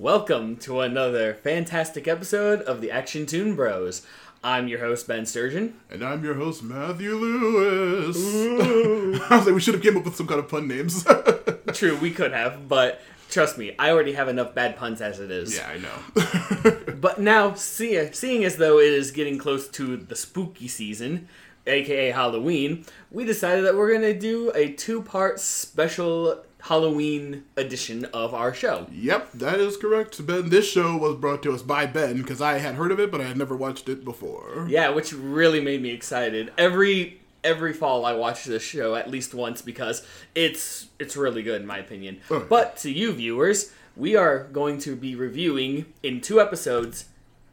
Welcome to another fantastic episode of the Action Tune Bros. I'm your host Ben Sturgeon. And I'm your host, Matthew Lewis. I was like, we should have came up with some kind of pun names. True, we could have, but trust me, I already have enough bad puns as it is. yeah, I know. But now, see, seeing as though it is getting close to the spooky season, aka Halloween, we decided that we're gonna do a two-part special Halloween edition of our show. yep, that is correct. Ben, this show was brought to us by Ben because I had heard of it, but I had never watched it before. Yeah, which really made me excited. Every every fall I watch this show at least once because it's it's really good in my opinion. Oh, yeah. But to you viewers, we are going to be reviewing in two episodes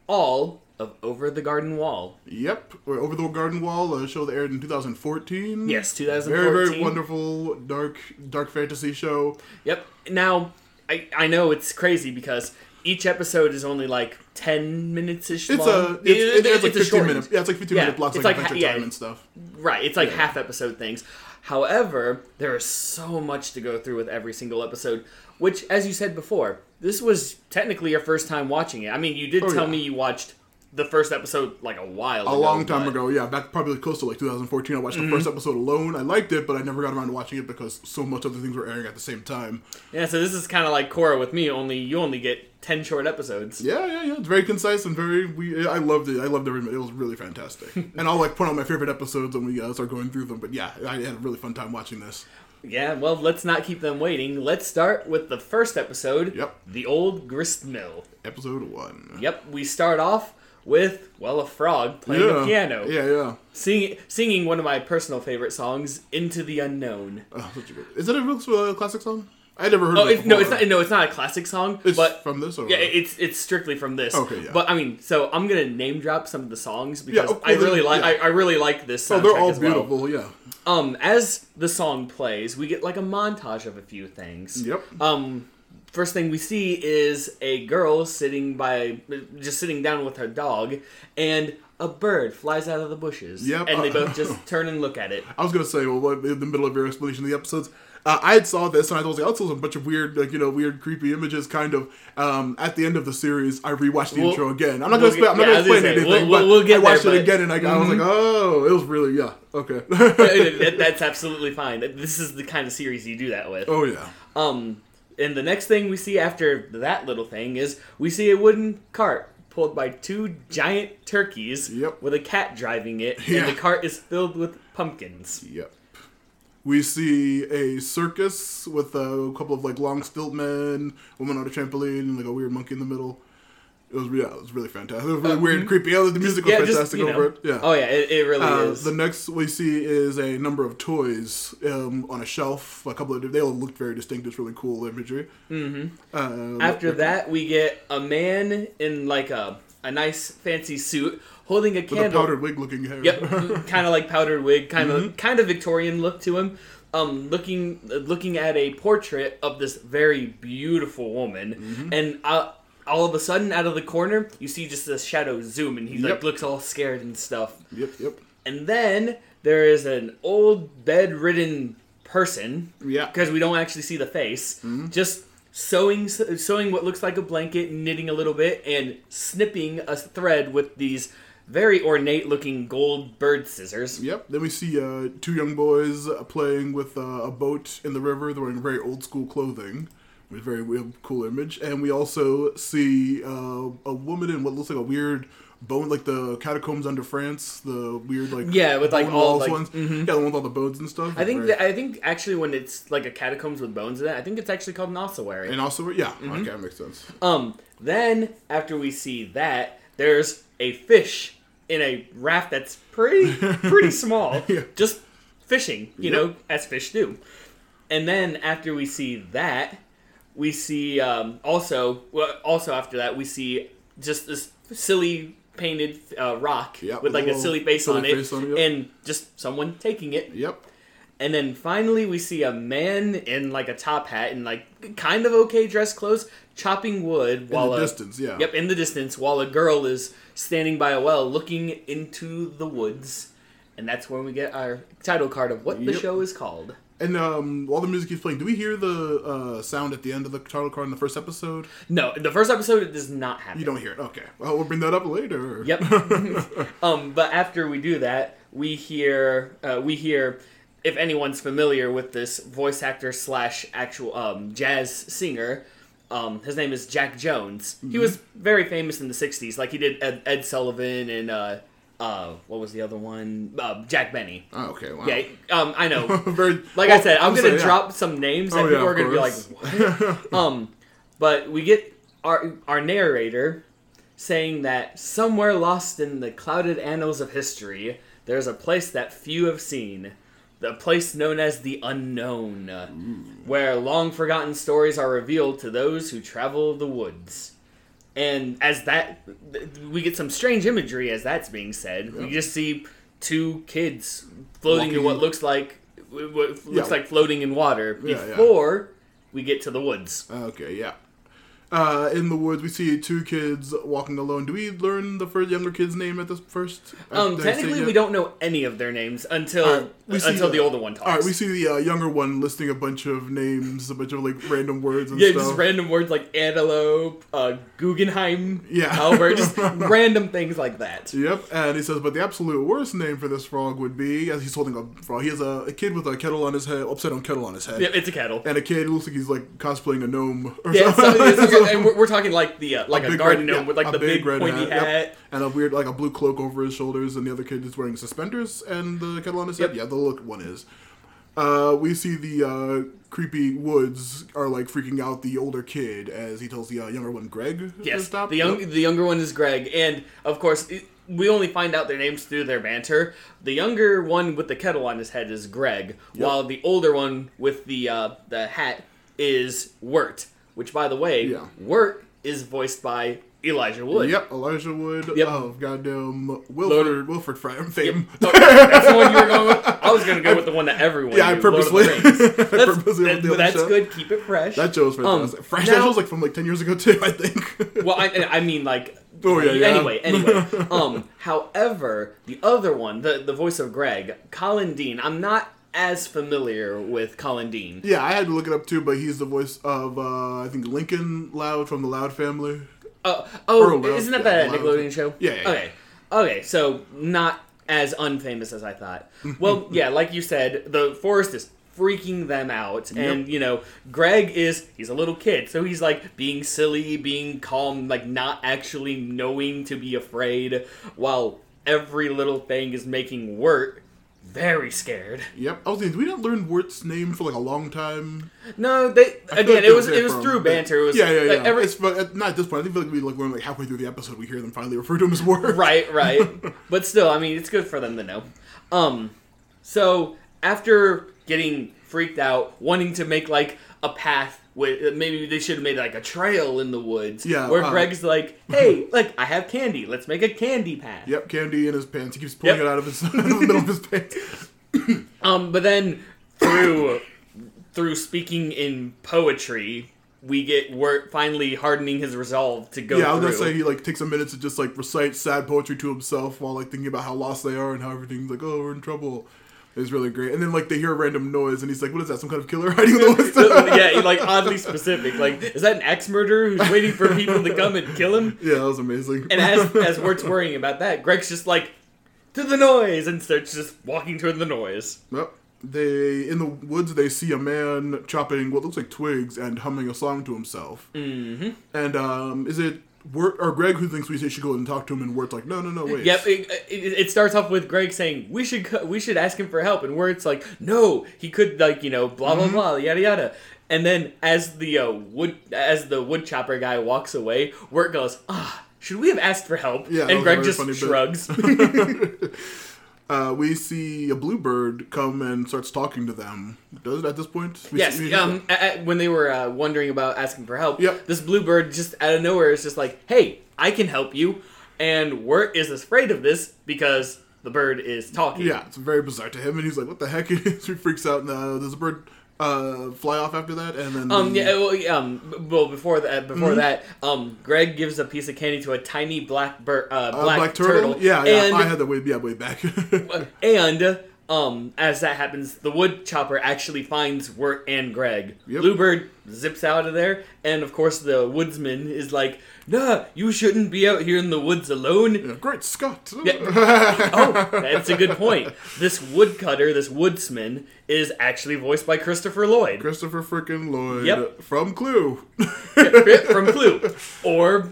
all of Over the Garden Wall. Yep, we're Over the Garden Wall, a show that aired in 2014. Yes, Very, 2014. very very wonderful, dark, dark fantasy show. Yep. Now, I I know it's crazy because each episode is only like 10 minutes ish It's long. a, it's, it's, like a 15 short- minutes. Yeah, it's like 15 Yeah, minute blocks, it's like, like ha- Adventure yeah. Time and stuff. Right, it's like Yeah. half episode things. However, there is so much to go through with every single episode, which, as you said before, this was technically your first time watching it. I mean, you did Oh, tell me you watched the first episode like a while ago. A ago. long time but- ago, yeah, back probably close to like 2014. I watched the Mm-hmm. first episode alone. I liked it, but I never got around to watching it because so much other things were airing at the same time. Yeah, so this is kind of like Korra with me, only you only get 10 short episodes. Yeah, yeah, yeah. It's very concise and very. We, I loved it. I loved every minute. It was really fantastic. and I'll like put on my favorite episodes when we uh, start going through them. But yeah, I had a really fun time watching this. Yeah, well, let's not keep them waiting. Let's start with the first episode Yep. The Old Grist Mill. Episode one. Yep, we start off with, well, a frog playing yeah. the piano. Yeah, yeah. Sing, singing one of my personal favorite songs, Into the Unknown. Oh, such a good. Is that a real uh, classic song? I never heard Oh, of it. no, it's not. No, it's not a classic song. It's but from this, or yeah, it's it's strictly from this. Okay, yeah. But I mean, so I'm gonna name drop some of the songs because of I really like. yeah. I, I really like this. oh, they're all as well. beautiful. Yeah. Um, as the song plays, we get like a montage of a few things. Yep. Um, first thing we see is a girl sitting by, just sitting down with her dog, and a bird flies out of the bushes. Yep, And they uh, both just turn and look at it. I was gonna say, well, in the middle of your explanation of the episodes, uh, I had saw this and I was like, saw a bunch of weird, like you know, weird, creepy images. Kind of um, at the end of the series, I rewatched the We'll- intro again. I'm not we'll gonna explain, I'm not yeah, gonna explain say, anything, we'll- but we'll get I watched there, it Mm-hmm. again and I, I was like, oh, it was really yeah, okay. That- That's absolutely fine. This is the kind of series you do that with. oh yeah, Um, and the next thing we see after that little thing is we see a wooden cart pulled by two giant turkeys Yep. with a cat driving it, Yeah. and the cart is filled with pumpkins. yep. We see a circus with a couple of like long stilt men, woman on a trampoline, and like a weird monkey in the middle. It was yeah, it was really fantastic. It was really weird, and creepy. Yeah, the music was Uh, mm-hmm. yeah, fantastic just, you know. over it. Yeah. Oh yeah, it, it really Uh, is. the next we see is a number of toys um, on a shelf. A couple of they all look very distinct. It's really cool imagery. Mm-hmm. Uh, After that, we get a man in like a a nice fancy suit holding a with a candle. powdered wig looking hair. Yep, kind of like powdered wig, kind Mm-hmm. of kind of Victorian look to him. Um, looking looking at a portrait of this very beautiful woman, Mm-hmm. and uh, all of a sudden, out of the corner, you see just a shadow zoom, and he like looks all scared and stuff. Yep. Yep. And then there is an old bedridden person, Yeah. because we don't actually see the face, Mm-hmm. just sewing sewing what looks like a blanket, knitting a little bit, and snipping a thread with these very ornate looking gold bird scissors. Yep. Then we see uh, two young boys playing with uh, a boat in the river. They're wearing very old school clothing. With very cool image, and we also see uh, a woman in what looks like a weird bone, like the catacombs under France, the weird like Yeah, with, like, all, like- ones. Yeah, the ones with all the bones and stuff. I think Very- that, I think actually when it's like a catacombs with bones in it, I think it's actually called an ossuary. And also, yeah, Mm-hmm. okay, that makes sense. Um, then after we see that, there's a fish in a raft that's pretty pretty small, Yeah. just fishing, you Yep. know, as fish do. And then after we see that, we see um, also well, also after that we see just this silly painted uh, rock Yep, with like a silly face, silly on, it, face on yep. and just someone taking it. Yep. And then finally, we see a man in like a top hat and like kind of okay dress clothes chopping wood In while the a, distance, yeah. Yep, in the distance, while a girl is standing by a well looking into the woods. And that's when we get our title card of what the show is called. And um, while the music keeps playing, do we hear the uh, sound at the end of the title card in the first episode? No, in the first episode it does not happen. You don't hear it. Okay. Well, we'll bring that up later. Yep. um, but after we do that, we hear uh, we hear if anyone's familiar with this voice actor slash actual um, jazz singer. Um, his name is Jack Jones. He was very famous in the '60s. Like he did Ed, Ed Sullivan and uh, uh, what was the other one? Uh, Jack Benny. Oh, okay. Wow. Yeah, um, I know. Very. Like well, I said, I'm say, gonna yeah. drop some names that Oh, yeah, people are gonna be like, what? um, but we get our our narrator saying that somewhere lost in the clouded annals of history, there's a place that few have seen. The place known as the unknown, where long forgotten stories are revealed to those who travel the woods. And as that, we get some strange imagery as that's being said. We just see two kids floating in what looks like what looks Yeah. like floating in water Yeah, yeah. before we get to the woods. Okay, yeah. Uh, in the woods, we see two kids walking alone. Do we learn the first younger kid's name at this first? Um, say it technically, we don't know any of their names until see until the the- older one talks. All right, we see the uh, younger one listing a bunch of names, a bunch of like random words and yeah, stuff. just random words like antelope, uh, Guggenheim, Yeah. Albert, just random things like that. Yep, and he says, but the absolute worst name for this frog would be, as he's holding a frog, he has a, a kid with a kettle on his head, upside down kettle on his head, Yeah, it's a kettle. and a kid who looks like he's like cosplaying a gnome or Yeah, so, something. and we're, we're talking like the uh, like a, big garden gnome yeah, with like a the big, red pointy hat. yep. and a weird like a blue cloak over his shoulders, and the other kid is wearing suspenders and the kettle on his head. Yep. Yeah, the look one is. Uh, we see the uh, creepy woods are like freaking out the older kid as he tells the uh, younger one, Greg, to Yes, stop. the young Yep. the younger one is Greg, and of course it, we only find out their names through their banter. The younger one with the kettle on his head is Greg, while the older one with the uh, the hat is Wirt. Which, by the way, Yeah. Wirt is voiced by Elijah Wood. Yep, Elijah Wood Yep. of goddamn Wilfred Wilfred fame. fame. Oh, that's the one you were going with. I was going to go with the one that everyone. Yeah, I knew, the purposely- Rings. I That's, purposely that- but that's show. good. Keep it fresh. That show's fantastic. Fresh. that now- show's like from like ten years ago too, I think. Well, I, I mean, like. Oh, yeah, yeah. Anyway, anyway. um, however, the other one, the the voice of Greg, Collin Dean. I'm not as familiar with Collin Dean. yeah, I had to look it up too, but he's the voice of uh, I think Lincoln Loud from the Loud family. Oh, oh, Loud, isn't that yeah, that. Nickelodeon show? Yeah, yeah, yeah. Okay. Okay, so not as unfamous as I thought. Well, yeah, like you said, the forest is freaking them out and Yep. you know greg is he's a little kid so he's like being silly being calm like not actually knowing to be afraid while every little thing is making wirt very scared Yep. I was thinking, did we not learn Wirt's name for like a long time? no they again like it was it was from- through banter it was yeah, yeah, yeah. like, every, it's, but not at this point. I think like we like we're like halfway through the episode, we hear them finally refer to him as Wirt. right right but still i mean it's good for them to know um so after getting freaked out wanting to make like a path with maybe they should have made like a trail in the woods Yeah, where uh, greg's like hey like i have candy let's make a candy path Yep. Candy in his pants. He keeps pulling Yep. it out of his in the middle of his pants. um but then through through speaking in poetry we get Wirt finally hardening his resolve to go yeah, I was through. gonna say he like takes a minute to just like recite sad poetry to himself while like thinking about how lost they are and how everything's like, oh, we're in trouble. It's really great. And then like they hear a random noise and he's like, what is that? Some kind of killer hiding in the woods? yeah, like oddly specific. Like, is that an ex murderer who's waiting for people to come and kill him? yeah, that was amazing. And as as Wirt's worrying about that, Greg's just like to the noise and starts just walking toward the noise. Yep. They in the woods they see a man chopping what looks like twigs and humming a song to himself. Mm-hmm. And um, is it Wirt or Greg who thinks we should go and talk to him? And Wirt's like, no, no, no, wait. Yep, it, it, it starts off with Greg saying we should we should ask him for help, and Wirt's like, no, he could like you know blah blah blah yada yada. And then as the uh, wood as the wood chopper guy walks away, Wirt goes, ah. Should we have asked for help? Yeah, and Greg just shrugs. Uh, we see a bluebird come and starts talking to them. Does it at this point? We Yes, see- um, when they were uh, wondering about asking for help, Yep. this bluebird just out of nowhere is just like, "Hey, I can help you," and Wirt is afraid of this because the bird is talking. Yeah, it's very bizarre to him, and he's like, "What the heck?" he freaks out, and uh, there's a bird uh, fly off after that, and then Um. the- Yeah. Well. yeah, Um. Well. Before that. Before that. Um. Greg gives a piece of candy to a tiny black bird. Uh. uh, Black, black turtle. turtle. Yeah, yeah, And I had that way, yeah, way back. and Um, as that happens, the wood chopper actually finds Wirt and Greg. Yep. Bluebird zips out of there, and of course the woodsman is like, "Nah, you shouldn't be out here in the woods alone." Yeah, great Scott. Yeah. oh, that's a good point. This woodcutter, this woodsman, is actually voiced by Christopher Lloyd Christopher frickin' Lloyd Yep. from Clue. from Clue, or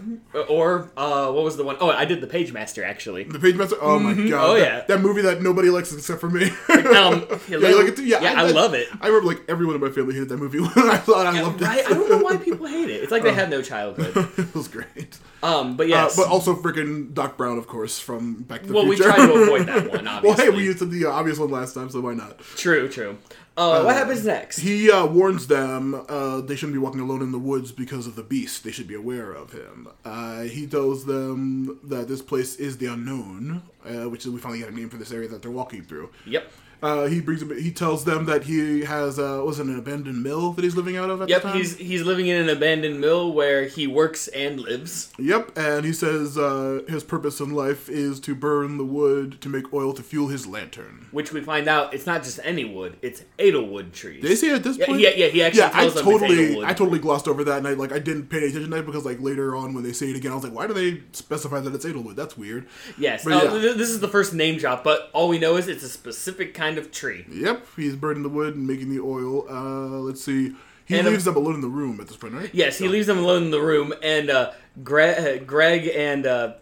or uh, what was the one? Oh, I did the Pagemaster actually. the Pagemaster. Oh my god. Oh, that, yeah. That movie that nobody likes except for me. Um, yeah, you like it too? Yeah, I, love it. I remember like everyone in my family hated that movie when I thought I loved Right? I don't know why people hate it. It's like they had no childhood. it was great. Um, but Uh, yes. but also freaking Doc Brown, of course, from Back to the well, we tried to avoid that one. well, hey, we used the uh, obvious one last time, so why not? True, true. Uh, what happens next? He uh, warns them uh, they shouldn't be walking alone in the woods because of the beast. They should be aware of him. Uh, he tells them that this place is the unknown, uh, which is, we finally got a name for this area that they're walking through. Yep. Uh, he brings them, he tells them that he has uh, was it an abandoned mill that he's living out of at Yep. the time. He's he's living in an abandoned mill where he works and lives. Yep, and he says uh, his purpose in life is to burn the wood to make oil to fuel his lantern. Which we find out it's not just any wood; it's Edelwood trees. They say at this point? yeah, yeah, he actually yeah, I tells them it's totally. I totally glossed over that, and I like I didn't pay any attention to that because like later on when they say it again, I was like, why do they specify that it's Edelwood? That's weird. Yes. But uh, yeah. this is the first name drop, but all we know is it's a specific kind of tree. Yep, he's burning the wood and making the oil. Uh, let's see, he And, um, leaves them alone in the room at this point, right? Yes, he leaves them alone in the room, and uh, Gre- Greg and uh,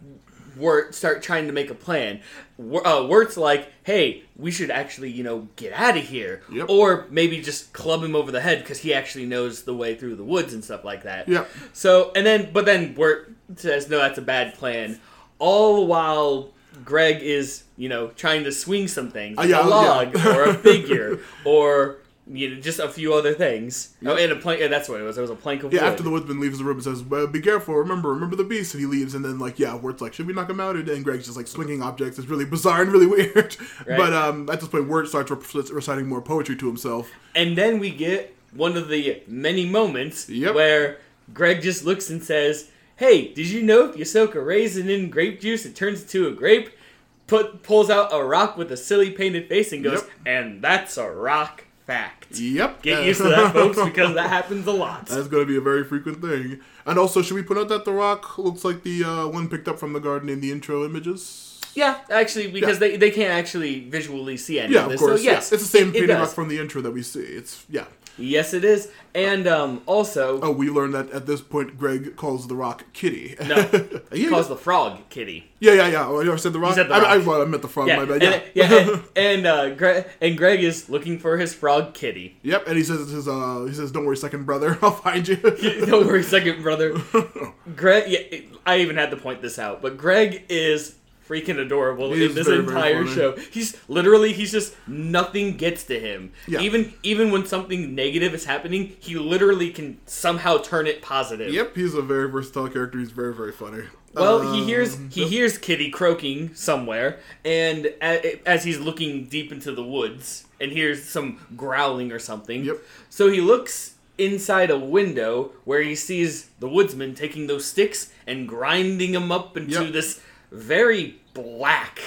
Wirt start trying to make a plan. Uh, Wirt's like, "Hey, we should actually, you know, get out of here, Yep. or maybe just club him over the head because he actually knows the way through the woods and stuff like that." Yeah. So, and then, but then Wirt says, "No, that's a bad plan." All the while Greg is, you know, trying to swing some things, Uh, like yeah, a yeah. log or a figure or. You know, just a few other things. Oh, and a plank. yeah, That's what it was. It was a plank of Yeah, wood. after the woodsman leaves the room and says, well, "Be careful, remember, remember the beast." And he leaves, and then like, yeah, Wirt's like, "Should we knock him out?" And Greg's just like swinging objects. It's really bizarre and really weird. Right. But um, at this point, Wirt starts re- reciting more poetry to himself. And then we get one of the many moments Yep. where Greg just looks and says, "Hey, did you know if you soak a raisin in grape juice, it turns into a grape?" Put pulls out a rock with a silly painted face and goes, Yep. "And that's a rock fact." Yep. Get used to that, folks, because that happens a lot. That's going to be a very frequent thing. And also, should we put out that the rock looks like the uh, one picked up from the garden in the intro images? Yeah, actually, because Yeah. they, they can't actually visually see any Yeah, of of course. so yes, yeah. it's the same it, it rock from the intro that we see. It's yeah. Yes, it is. And um, also, Oh, we learned that at this point, Greg calls the rock Kitty. no, he calls the frog Kitty. yeah, yeah, yeah. Oh, you said the rock. said the I, I, rock. well, I meant the frog. Yeah, my bad. Yeah. yeah, and, and uh, Greg and Greg is looking for his frog Kitty. Yep, and he says his uh he says, "Don't worry, second brother, I'll find you." Don't worry, second brother. Greg, yeah, I even had to point this out, but Greg is freaking adorable He in this very, very entire funny. show. He's literally he's just nothing gets to him. Yeah. Even even when something negative is happening, he literally can somehow turn it positive. yep, he's a very versatile character. He's very, very funny. Well, he hears Um, he yep. hears Kitty croaking somewhere, and as he's looking deep into the woods, and hears some growling or something. Yep. So he looks inside a window where he sees the woodsman taking those sticks and grinding them up into Yep. this very black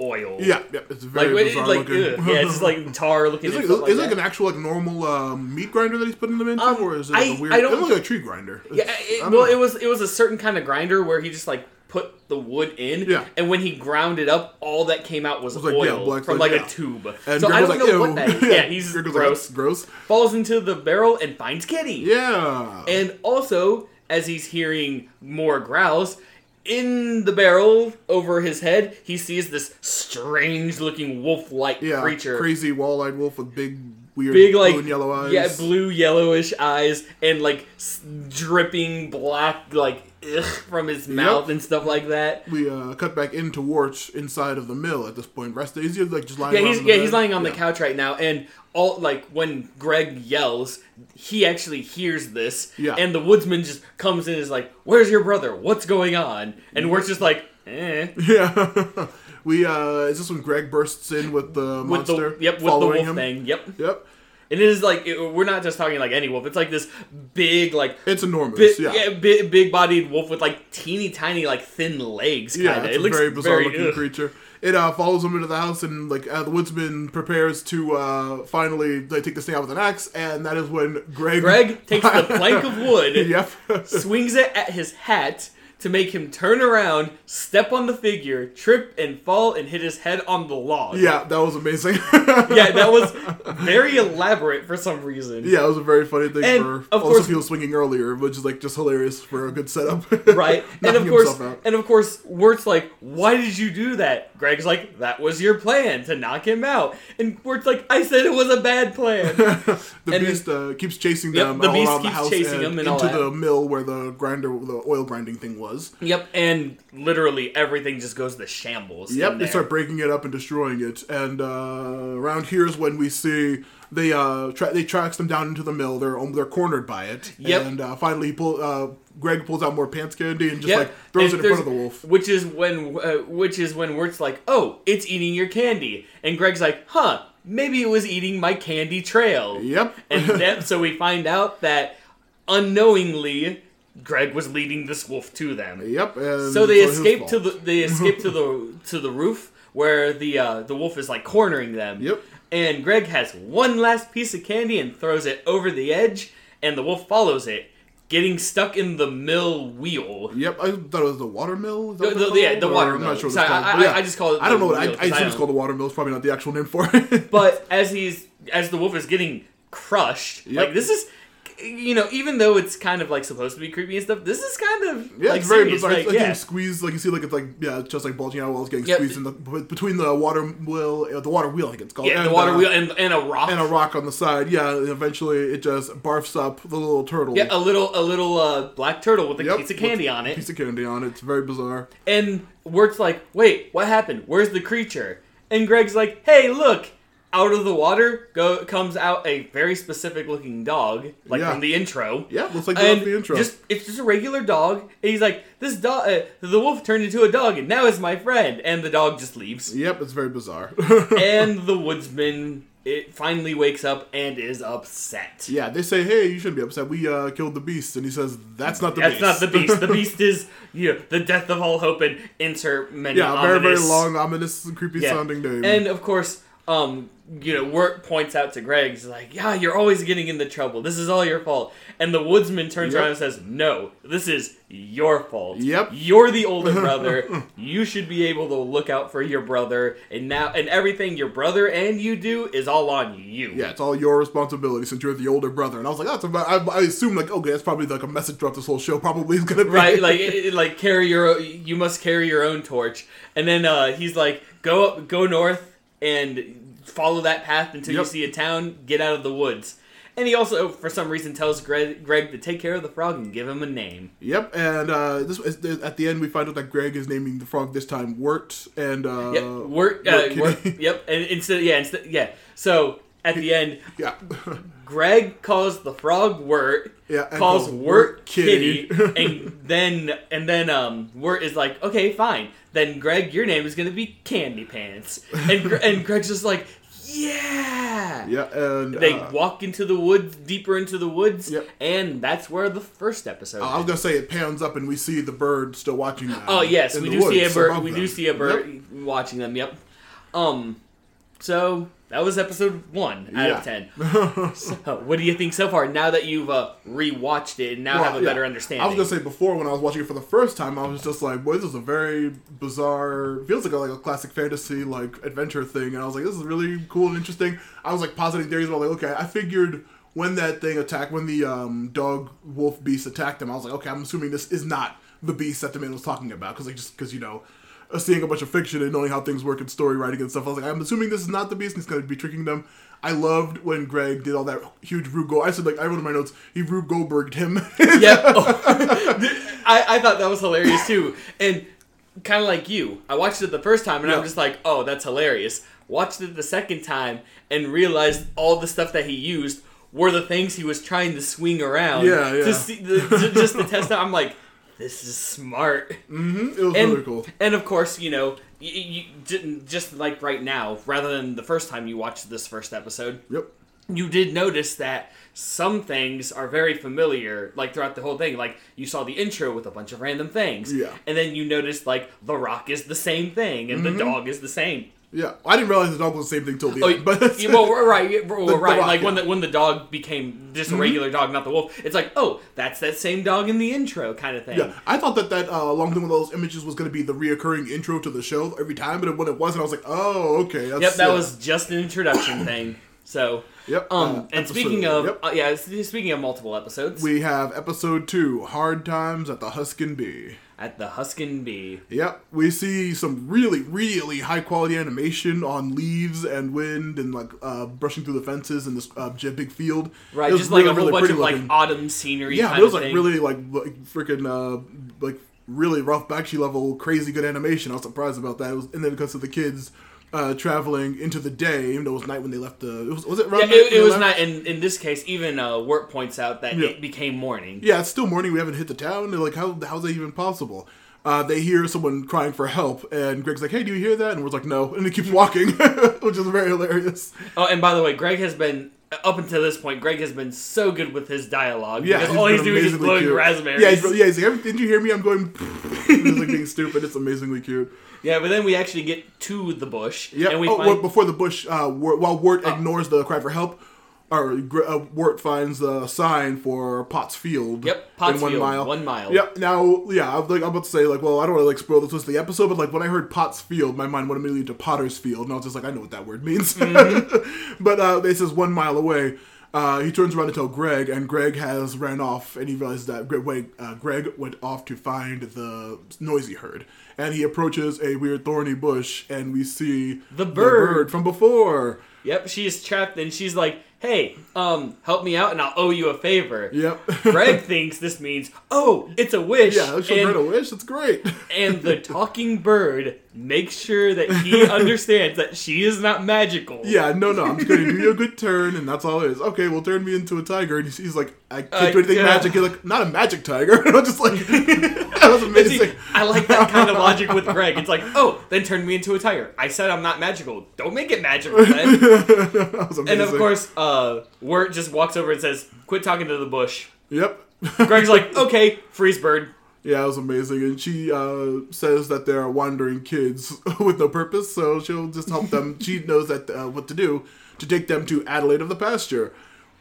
oil. Yeah, yeah, it's very wait, bizarre like looking. ugh, yeah, it's just like tar looking. Is and it, stuff like is like an actual like normal um, meat grinder that he's putting them into, Um, or is it like I- a weird? I don't- it looks like a tree grinder. Yeah, it, well, know. it was it was a certain kind of grinder where he just like put the wood in, Yeah. and when he ground it up, all that came out was, was like, yeah, oil black from like, like yeah. a tube. And so Greg I don't like, know Ew. what that is. Yeah, he's Greg like, gross. Gross. Falls into the barrel and finds Kitty. Yeah. And also, as he's hearing more growls, in the barrel over his head, he sees this strange looking wolf like yeah, creature. crazy wall-eyed wolf with big, weird, Big like blue and yellow eyes. yeah, blue yellowish eyes and like s- dripping black like ugh, from his mouth and stuff like that. We uh, cut back into Wirt inside of the mill at this point. Rested. He's like just lying. Yeah, he's yeah he's lying on the couch right now, and all like when Greg yells, he actually hears this, Yeah. and the woodsman just comes in and is like, "Where's your brother? What's going on?" And we're just like, "Eh." Yeah. we uh, is this when Greg bursts in with the With monster? the yep, with the wolf him? thing, yep. Yep. And it is like it, we're not just talking like any wolf. It's like this big, like It's enormous. big, yeah. yeah, big, big-bodied wolf with like teeny tiny, like thin legs. Kind Yeah, it's It a looks very bizarre looking ugh. creature. it uh, follows him into the house, and like uh, the woodsman prepares to uh, finally like, take this thing out with an axe, and that is when Greg Greg takes the plank of wood, yep, swings it at his hat to make him turn around, step on the figure, trip and fall, and hit his head on the log. yeah, that was amazing. Yeah, that was very elaborate for some reason. Yeah, it was a very funny thing And, for of also course- people swinging earlier, which is like just hilarious for a good setup. Right, and of course, and of course, Wirt's like, "Why did you do that?" Greg's like, "That was your plan to knock him out," and Wirt's like, "I said it was a bad plan." the and beast uh, keeps chasing Yep, them the all beast around the house chasing and them and all into the mill where the grinder, the oil grinding thing was. Yep, and literally everything just goes to shambles. Yep, they start breaking it up and destroying it. And uh, around here is when we see they uh tra- they tracks them down into the mill. They're um, they're cornered by it. Yep. And uh, finally, pull uh, Greg pulls out more pants candy and just Yep, like throws and it in front of the wolf. Which is when, uh, which is when Wirt's like, "Oh, it's eating your candy," and Greg's like, "Huh." Maybe it was eating my candy trail. Yep. And then, so we find out that unknowingly, Greg was leading this wolf to them. Yep. And So they it's escape to the they escape to the to the roof where the uh, the wolf is like cornering them. Yep. And Greg has one last piece of candy and throws it over the edge, and the wolf follows it, getting stuck in the mill wheel. Yep, I thought it was the water mill. Is that The- the- yeah, the Or water I'm mill. not sure what Sorry, it's called. I- but I- yeah. I just call it I don't the know what I, wheel, I 'cause I it's called the water mill. It's probably not the actual name for it. But as he's as the wolf is getting crushed, Yep. like this is. You know, even though it's kind of like supposed to be creepy and stuff, this is kind of yeah, like it's very serious. bizarre. Like, like yeah. getting squeezed. Like you see, like it's like yeah, it's just like bulging out while it's getting Yep. squeezed in the between the water wheel, uh, the water wheel. I think it's called. yeah, the water uh, wheel and, and a rock. and a rock on the side. Yeah, and eventually it just barfs up the little turtle. Yeah, a little a little uh, black turtle with a Yep, piece of candy on it. Piece of candy on it. It's very bizarre. And Wirt's like, wait, what happened? Where's the creature? And Greg's like, hey, look! Out of the water go comes out a very specific looking dog, like Yeah. from the intro. Yeah, looks like the, And the intro. just it's just a regular dog, and he's like, "This dog, uh, the wolf turned into a dog, and now is my friend." And the dog just leaves. Yep, it's very bizarre. and the woodsman it finally wakes up and is upset. yeah, they say, "Hey, you shouldn't be upset. We uh, killed the beast," and he says, "That's not the That's beast." That's not the beast. The beast is you know, the death of all hope and insert many yeah, very very long, ominous, creepy Yeah. sounding name. And of course, um, you know, Wirt points out to Greg, he's like, "Yeah, you're always getting into trouble. This is all your fault." And the woodsman turns Yep. around and says, "No, this is your fault. Yep. you're the older brother. you should be able to look out for your brother. And now, and everything your brother and you do is all on you. yeah, it's all your responsibility since you're the older brother. And I was like, "That's about." I, I assume like, okay, that's probably like a message throughout this whole show. Probably is gonna be right like it- like carry your you must carry your own torch and then uh he's like go up go north and follow that path until you see a town get out of the woods. And he also for some reason tells greg, greg to take care of the frog and give him a name. Yep, and uh, this is, at the end we find out that Greg is naming the frog this time Wirt, and uh, yep uh, yep and instead yeah instead yeah. So at the end yeah, greg calls the frog wirt Yeah, calls calls wirt Wirt kitty, Kitty. and then and then um wirt is like okay fine then greg your name is gonna be candy pants and and greg's just like yeah yeah, and they uh, walk into the woods deeper into the woods Yep. and that's where the first episode I was gonna say it pans up and we see the bird still watching them. oh yes we do see a bird we them. do see a bird Yep. watching them yep um so that was episode one out Yeah. of ten. So, what do you think so far? Now that you've uh, rewatched it and now Well, have a yeah. better understanding. I was gonna say before when I was watching it for the first time, I was just like, "Boy, this is a very bizarre. Feels like a, like a classic fantasy like adventure thing." And I was like, "This is really cool and interesting." I was like positing theories about like, okay, I figured when that thing attacked, when the um, dog wolf beast attacked him, I was like, okay, I'm assuming this is not the beast that the man was talking about because like just because you know. Seeing a bunch of fiction and knowing how things work in story writing and stuff, I was like, I'm assuming this is not the beast. and He's going to be tricking them. I loved when Greg did all that huge Rube Gold. I said like I wrote in my notes, he Rube Goldberged him. yeah. Oh. I, I thought that was hilarious too. And kind of like you, I watched it the first time and I'm just like, oh, that's hilarious. Watched it the second time and realized all the stuff that he used were the things he was trying to swing around. Yeah, yeah. To see, the, to, just to test out. I'm like, this is smart. hmm It was And, really cool. and of course, you know, you, you, j- just like right now, rather than the first time you watched this first episode, Yep. you did notice that some things are very familiar, like throughout the whole thing. Like you saw the intro with a bunch of random things, Yeah. and then you noticed like the rock is the same thing, and Mm-hmm. the dog is the same. Yeah, I didn't realize the dog was the same thing till the Oh, end. But yeah, well, right, well, The- the right. rock, like when. Mm-hmm. the when the dog became just a regular dog, not the wolf. It's like, oh, that's that same dog in the intro, kind of thing. yeah, I thought that that uh, long thing with those images was going to be the reoccurring intro to the show every time, but when it wasn't, I was like, oh, okay. That's, Yep, that yeah. was just an introduction thing. So, Yep, Um, uh, and episode- speaking of, yep. uh, yeah, speaking of multiple episodes, We have episode two, Hard Times at the Huskin Bee. At the Huskin Bee. Yep, we see some really, really high quality animation on leaves and wind and like uh, brushing through the fences in this uh, big field. Right, just like a really, whole really bunch pretty of like looking. autumn scenery. yeah, it was like thing. really like like freaking uh, like really rough Bakshi level, crazy good animation. I was surprised about that. It was, and then because of the kids uh, traveling into the day, even though it was night when they left the. It was, was it Yeah, night it, it was not. In in this case, even uh, Wirt points out that Yeah. it became morning. Yeah, it's still morning. We haven't hit the town. They're like, how how's that even possible? Uh, they hear someone crying for help, and Greg's like, "Hey, do you hear that?" And we're like, "No," and he keeps walking, which is very hilarious. Oh, and by the way, Greg has been up until this point. Greg has been so good with his dialogue. Yeah, because all he's doing is blowing cute. raspberries. Yeah, he's, yeah. He's like, "Didn't you hear me? I'm going." he's like being stupid. It's amazingly cute. Yeah, but then we actually get to the bush. Yeah. and we oh, find Oh. before the bush, uh, while Wirt ignores the cry for help, or uh, Wirt finds the sign for Pottsfield. Yep, Potts one Field, mile. one mile. Yep. Now, yeah, I'm like I'm about to say like, well, I don't want to like spoil the twist of the episode, but like when I heard Pottsfield, my mind went immediately to Potter's Field, and I was just like, I know what that word means. Mm-hmm. but uh, it says one mile away. Uh, he turns around to tell Greg, and Greg has ran off, and he realizes that Greg, wait, uh, Greg went off to find the noise he heard. And he approaches a weird thorny bush, and we see The bird. from before. Yep, she's trapped, and she's like, "Hey, um, help me out, and I'll owe you a favor." Yep. Greg thinks this means, "Oh, it's a wish." yeah, she'll and, a wish. It's great. and the talking bird makes sure that he understands that she is not magical. Yeah, no, no, I'm just gonna do you a good turn, and that's all it is. Okay, well, turn me into a tiger, and he's, he's like, I can't Uh, do anything yeah. magic. He's like, not a magic tiger. And I'm just like, that was See, amazing. I like that kind of logic with Greg. It's like, oh, then turn me into a tiger. I said I'm not magical. Don't make it magical then. that was amazing. and of course, uh, Wirt just walks over and says, "Quit talking to the bush." yep. Greg's like, "Okay, freeze bird." yeah, it was amazing, and she uh, says that they're wandering kids with no purpose, so she'll just help them. she knows that uh, what to do to take them to Adelaide of the pasture.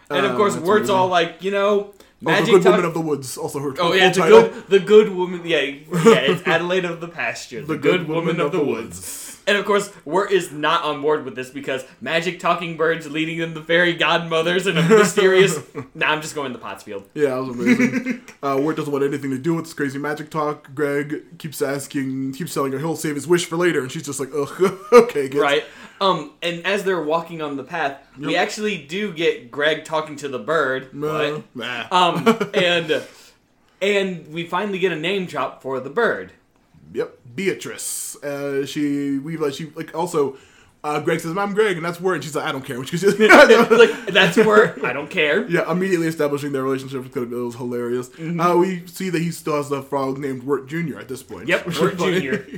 And of course, that's Wirt's all like, you know, Oh, the magic good talk- woman of the woods, also her. Oh yeah, it's full a title. good, the good woman. Yeah, yeah, it's Adelaide of the pasture, the, good, woman, of the woods. And of course, Wirt is not on board with this because magic talking birds leading them to fairy godmothers and a mysterious. nah, I'm just going to Pottsfield. Yeah, it was amazing. uh, Wirt doesn't want anything to do with this crazy magic talk. Greg keeps asking, keeps telling her he'll save his wish for later, and she's just like, ugh, okay, kids. Right. Um, and as they're walking on the path, we actually do get Greg talking to the bird. Nah. um, and and we finally get a name drop for the bird. Yep, Beatrice. Uh, she, we like, she like also. Uh, Greg says, "I'm Greg," and that's Wirt. And she's like, "I don't care." Which is like that's where I don't care. Yeah, immediately establishing their relationship was, kind of, it was hilarious. Uh, we see that he still has the frog named Wirt Jr. at this point. Yep, Wirt funny.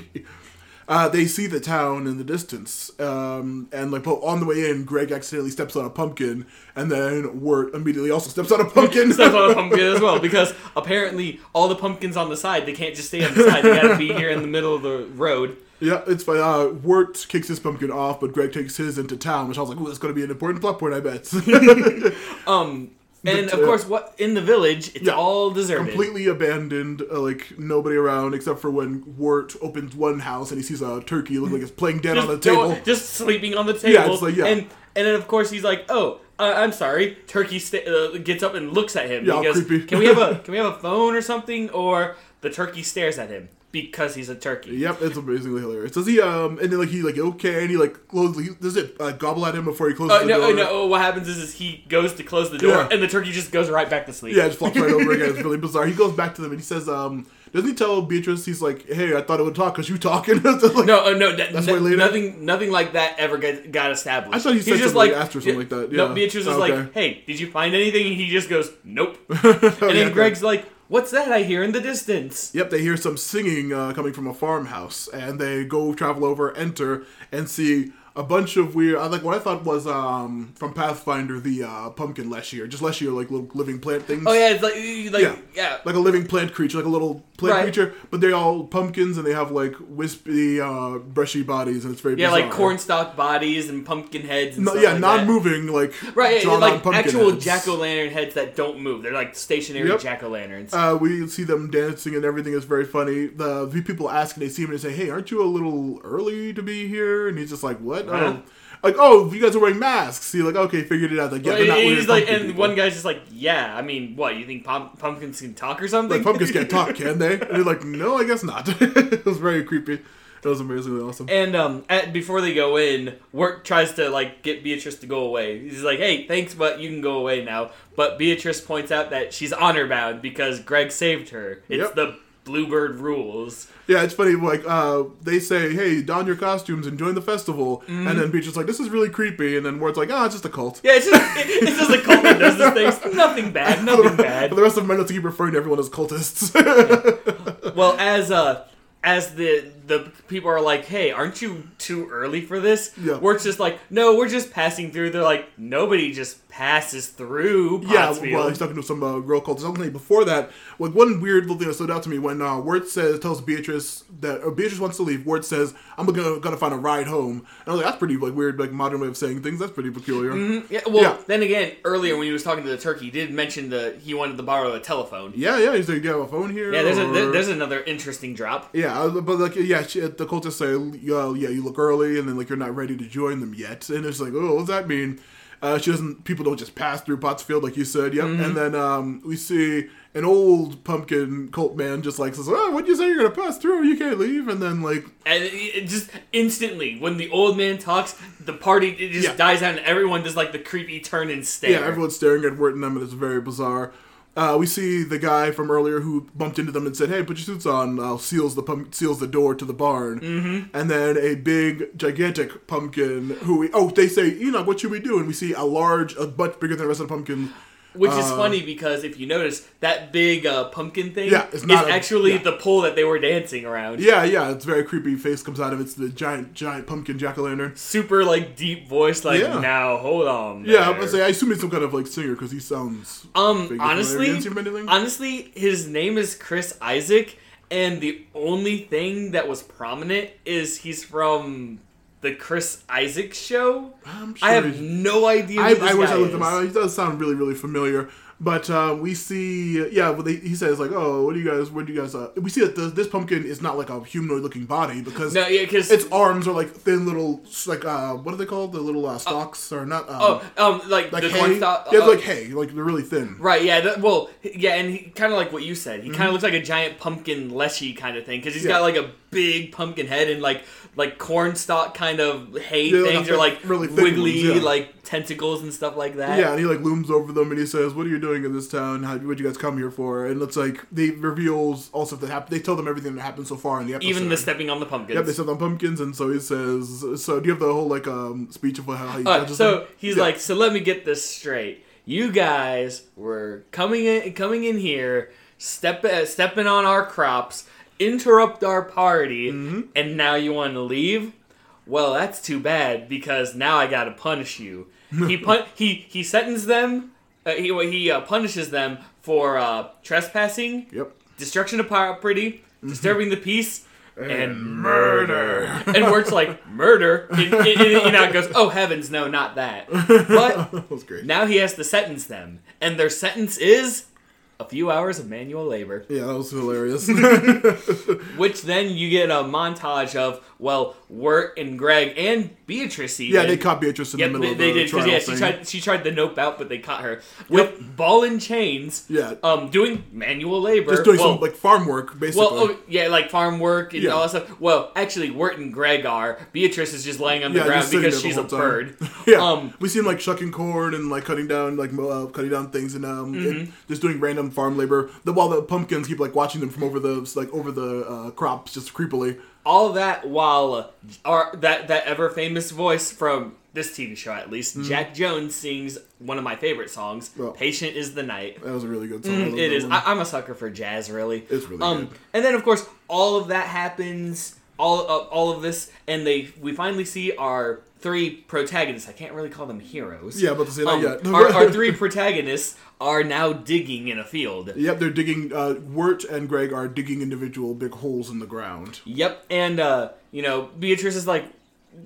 Uh, they see the town in the distance, um, and like on the way in, Greg accidentally steps on a pumpkin, and then Wirt immediately also steps on a pumpkin. Steps on a pumpkin as well because apparently all the pumpkins on the side they can't just stay on the side. They gotta be here in the middle of the road. yeah, it's fine. Uh, Wirt kicks his pumpkin off, but Greg takes his into town, which I was like, "Ooh, that's going to be an important plot point, I bet." Um, and of uh, course, what in the village, it's yeah, all deserted. completely abandoned, uh, like nobody around except for when Wirt opens one house and he sees a turkey look like it's playing dead on the Just- no, table. just sleeping on the table. Yeah, it's like, yeah. And and then of course he's like, "Oh, uh, I'm sorry." Turkey sta- uh, gets up and looks at him. Yeah, goes, creepy. "Can we have a can we have a phone or something?" Or the turkey stares at him because he's a turkey. Yep, it's amazingly hilarious. Does he um and then like he like okay and he like closes he, does it uh, gobble at him before he closes Uh, the no, door? no. No, what happens is, is he goes to close the door, Yeah. and the turkey just goes right back to sleep. Yeah, it just flops right over again. It's really bizarre. He goes back to them and he says um doesn't he tell Beatrice he's like hey I thought it would talk because you talking like, No, uh, no, that, That's that- why later- nothing, nothing like that ever got, got established. I thought he He's said just something like or something like that, No, yeah. Beatrice is Oh, like, "Hey, did you find anything?" And he just goes, "Nope." Oh, and yeah, then okay. Greg's like, "What's that I hear in the distance?" Yep, they hear some singing uh, coming from a farmhouse, and they go travel over, enter, and see a bunch of weird. I like what I thought was um from Pathfinder the uh, pumpkin Leshier, just Leshier like little living plant things. Oh yeah, it's like like Yeah. yeah. like a living plant creature, like a little plant Right. creature, but they're all pumpkins and they have like wispy, uh, brushy bodies, and it's very Yeah, like bizarre. cornstalk bodies and pumpkin heads. And No, stuff yeah, like that. non-moving, like Right, yeah, drawn on like pumpkin actual jack o' lantern heads that don't move. They're like stationary Yep. jack o' lanterns. Uh, we see them dancing and everything is very funny. The, the people ask and they see him and they say, "Hey, aren't you a little early to be here?" And he's just like, "What?" Huh? Oh, like, "Oh, you guys are wearing masks." He's like, "Okay, figured it out." Like, yeah, they're not he's like, and people. one guy's just like, yeah. I mean, what you think pump- pumpkins can talk or something? like pumpkins can't talk, can they? And they're like, "No, I guess not." it was very creepy. It was amazingly awesome. And um, at, before they go in, Wirt tries to like get Beatrice to go away. He's like, "Hey, thanks, but you can go away now." But Beatrice points out that she's honor bound because Greg saved her. It's Yep. the Bluebird rules. Yeah, it's funny. Like, uh, they say, "Hey, don your costumes and join the festival," Mm-hmm. and then Beatrice's like, "This is really creepy," and then Wirt's like, "Ah, it's just a cult." Yeah, it's just it, it's just a cult that does these things. Nothing bad. Nothing bad. For the rest of them, I to keep referring to everyone as cultists. Well, as uh, as the the people are like, "Hey, aren't you too early for this?" Yeah. Wirt's just like, "No, we're just passing through." They're like, "Nobody just passes through." Yeah, well, he's talking to some uh, girl called something. Before that, like one weird little thing that stood out to me when uh, says tells Beatrice that or Beatrice wants to leave. Wirt says, "I'm gonna gonna find a ride home." And I was like, "That's pretty like weird, like modern way of saying things. That's pretty peculiar." Yeah, well, Yeah. then again, earlier when he was talking to the turkey, he did mention the he wanted to borrow a telephone. Yeah, yeah. He's like, "Do you have a phone here?" Yeah, there's or- there- there's another interesting drop. Yeah, uh, but like, yeah, she, the cultists say, uh, "Yeah, you look early," and then like you're not ready to join them yet, and it's like, "Oh, what does that mean?" Uh, she doesn't. People don't just pass through Pottsfield, like you said. Yep. Mm-hmm. And then um, we see an old pumpkin cult man just like says, "Oh, what'd you say? You're gonna pass through? You can't leave." And then like, And just instantly, when the old man talks, the party it just Yeah. dies down, and everyone does like the creepy turn and stare. yeah, everyone's staring at and them, and it's very bizarre. Uh, we see the guy from earlier who bumped into them and said, "Hey, put your suits on." Uh, seals the pump, seals the door to the barn, mm-hmm. and then a big, gigantic pumpkin. Who we oh they say Enoch, what should we do? And we see a large, a much bigger than the rest of the pumpkin. Which is Uh, funny because if you notice, that big uh, pumpkin thing Yeah, it's is not a- actually yeah. the pole that they were dancing around. Yeah, yeah, it's very creepy. Face comes out of it. It's the giant, giant pumpkin jack o' lantern. Super like deep voice, like Yeah. now hold on. Yeah, I there." would say I assume he's some kind of like singer because he sounds. Um, honestly, Have you seen him anything? honestly, his name is Chris Isaak, and the only thing that was prominent is he's from the Chris Isaak show. Sure I have no idea. I, I wish I looked him out. He does sound really, really familiar. But uh, we see, yeah. But they, he says like, "Oh, what do you guys? What do you guys?" Uh, we see that the, this pumpkin is not like a humanoid-looking body because No, yeah, its arms are like thin little, like uh, what are they called? The little uh, stalks or not? Um, oh, um, like, like the hay. yeah, like hay. Like they're really thin. Right, yeah, that, well, yeah, and he kind of like what you said. He kind of looks like a giant pumpkin leshy kind of thing because he's Mm-hmm. Yeah. got like a big pumpkin head and like like cornstalk kind of hay Yeah, things or like really wiggly ones, yeah. like tentacles and stuff like that. Yeah, and he like looms over them and he says, "What are you doing in this town? How what you guys come here for?" And it's like they reveals all stuff that happened. They tell them everything that happened so far in the episode. Even the stepping on the pumpkins. Yep, they said on pumpkins, and so he says. So do you have the whole like um speech of how he Uh, so them? he's Yeah. like, so let me get this straight. You guys were coming in, coming in here, step, uh, stepping on our crops, interrupt our party, Mm-hmm. and now you want to leave. Well, that's too bad because now I gotta punish you. He pun- he he sentenced them. Uh, he he uh, punishes them for uh, trespassing, Yep. destruction of property, Mm-hmm. disturbing the peace, and murder. and Wirt's like murder. And, and, and now it goes, oh heavens, no, not that. But That now he has to sentence them, and their sentence is a few hours of manual labor. Yeah, that was hilarious. Which then you get a montage of well, Wirt and Greg and Beatrice. Even. yeah, they caught Beatrice in Yep, the middle they, of they the did trial yeah, she thing. tried she tried to nope out, but they caught her with ball and chains. Yeah. um, doing manual labor, Just doing well, some like farm work, basically. Well, oh, yeah, like farm work and Yeah. all that stuff. Well, actually, Wirt and Greg are. Beatrice is just laying on the yeah, ground because she's a whole bird. yeah, Um, we see him like shucking corn and like cutting down like mo- uh, cutting down things and um Mm-hmm. and just doing random farm labor. The while the pumpkins keep like watching them from over the like over the uh, crops just creepily. All that while uh, our that that ever famous voice from this TV show, at least, Mm-hmm. Jack Jones sings one of my favorite songs. Well. "Patient is the night." That was a really good song. Mm, It is. one. I, I'm a sucker for jazz, really. It's really um, good. And then, of course, all of that happens. all uh, all of this, and they we finally see our three protagonists. I can't really call them heroes. Yeah, about to say that Um, yet. our, our three protagonists are now digging in a field. Yep, they're digging. Uh, Wirt and Greg are digging individual big holes in the ground. Yep, and uh, you know Beatrice is like,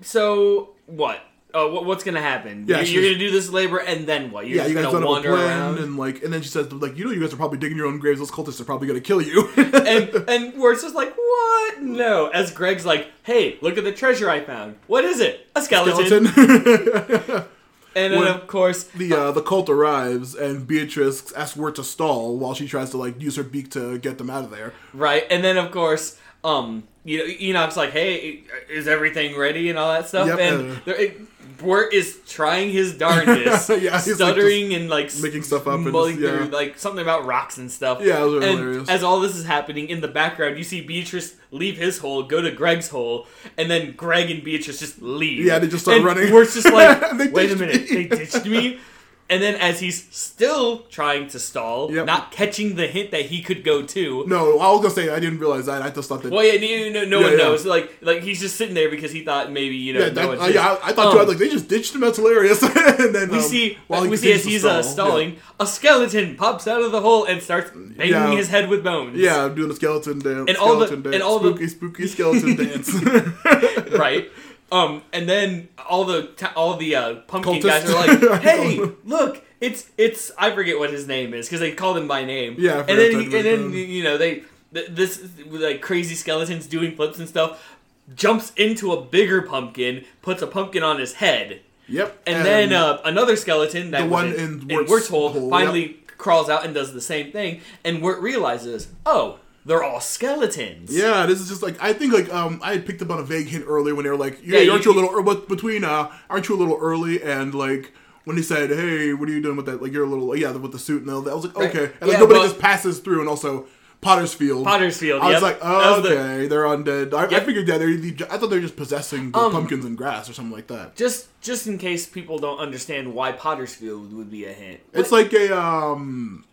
so what? Oh, what, what's gonna happen? Yeah, you're, you're gonna do this labor, and then what? You're Yeah, just you guys gonna wander around. and like, and then she says, like, you know, you guys are probably digging your own graves. Those cultists are probably gonna kill you. and and Wirt's just like, what? No. As Greg's like, hey, look at the treasure I found. What is it? A skeleton. Skeleton. And then When- of course, the uh, the cult arrives, and Beatrice asks Wirt to stall while she tries to like use her beak to get them out of there. right? And then of course, um, you know, Enoch's like, hey, is everything ready and all that stuff? Yep, and uh, there, it, Wirt is trying his darndest, Yeah, he's, like, stuttering and like making stuff up and just- yeah. through like something about rocks and stuff. Yeah, it was and hilarious. as all this is happening in the background, you see Beatrice leave his hole, go to Greg's hole, and then Greg and Beatrice just leave. Yeah, they just start and running. Wirt's just like, wait a minute, me." they ditched me. And then as he's still trying to stall, Yep. not catching the hint that he could go too. No, I was gonna say I didn't realize that. I just thought that. Well, yeah, no, no, no Yeah, one yeah. knows. Like, like he's just sitting there because he thought maybe you know. yeah, no that, uh, yeah, I, I thought Um, too. I was like, they just ditched him. That's hilarious. and then we um, see, while we see as to he's uh, stall, stalling, a skeleton pops out of the hole and starts banging his head with bones. Yeah, I'm doing a skeleton dance. And all the- dance, and all the- spooky, spooky skeleton dance. right. Um, and then all the ta- all the uh, pumpkin Cultists. guys are like, "Hey, look, it's it's I forget what his name is because they called him by name." Yeah, and then he, and then you know they th- this like crazy skeletons doing flips and stuff jumps into a bigger pumpkin, puts a pumpkin on his head, yep. and, then uh, another skeleton that the was one in, in Wirt's Wirt's hole hole, finally crawls out and does the same thing, and Wirt realizes, oh, they're all skeletons. Yeah, this is just like I think like um I had picked up on a vague hint earlier when they were like, Yeah, yeah, aren't you a little but between uh aren't you a little early and like when he said, "Hey, what are you doing with that? Like, you're a little yeah with the suit and all that." I was like, Right. okay, and like Yeah, nobody but- just passes through, and also Potter's Field. Potter's Field. I was yep. like, oh, was the- okay, they're undead. I, I figured that they're. I thought they were just possessing the Um, pumpkins and grass or something like that. just just in case people don't understand why Potter's Field would be a hint. It's like a um,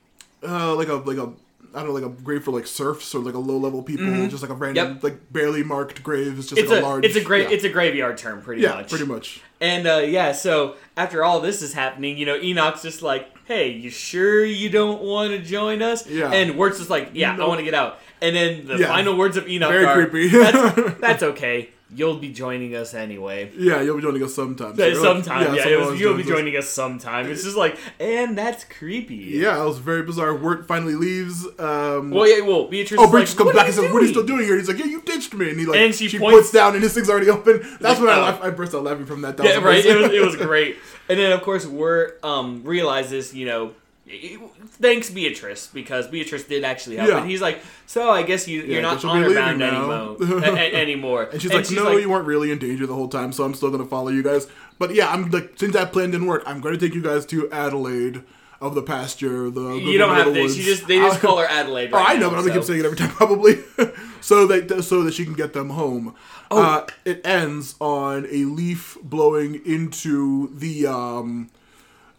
uh, like a like a I don't know, like a grave for like serfs or like a low level people, just like a random Mm-hmm. Yep. like barely marked grave. It's just it's like a, a, large. it's a gra- yeah. it's a graveyard term pretty yeah, much. pretty much. And uh, yeah, so after all this is happening, you know, Enoch's just like, "Hey, you sure you don't want to join us?" Yeah. And Wirt's just like, "Yeah, I want to get out." And then the Yeah. final words of Enoch Very are, creepy. that's, "That's okay. You'll be joining us anyway." Yeah, you'll be joining us sometime. Yeah, So, sometime, yeah, it was, you'll be us. joining us sometime. It's just like, and that's creepy. Yeah, it was very bizarre. Wirt finally leaves. Um, Well, yeah, well, Beatrice. Oh, Bridges like, comes back and says, "What are you still doing here?" And he's like, "Yeah, you ditched me." And he like, And she she points- points down, and his thing's already open. That's when I, laugh, I burst out laughing from that. that Yeah, right. It was, it was great. And then, of course, Wirt um, realizes, you know, thanks Beatrice because Beatrice did actually help. Yeah. And he's like, so I guess you, Yeah, you're not honor bound anymore. a- anymore. And she's like, "No, you weren't really in danger the whole time, so I'm still gonna follow you guys." But yeah, I'm like, since that plan didn't work, I'm gonna take you guys to Adelaide of the pasture. The you don't have to. She just they just call her Adelaide. Oh, I know, now, but I'm gonna keep saying it every time, probably, so that so that she can get them home. Oh. Uh, it ends on a leaf blowing into the. um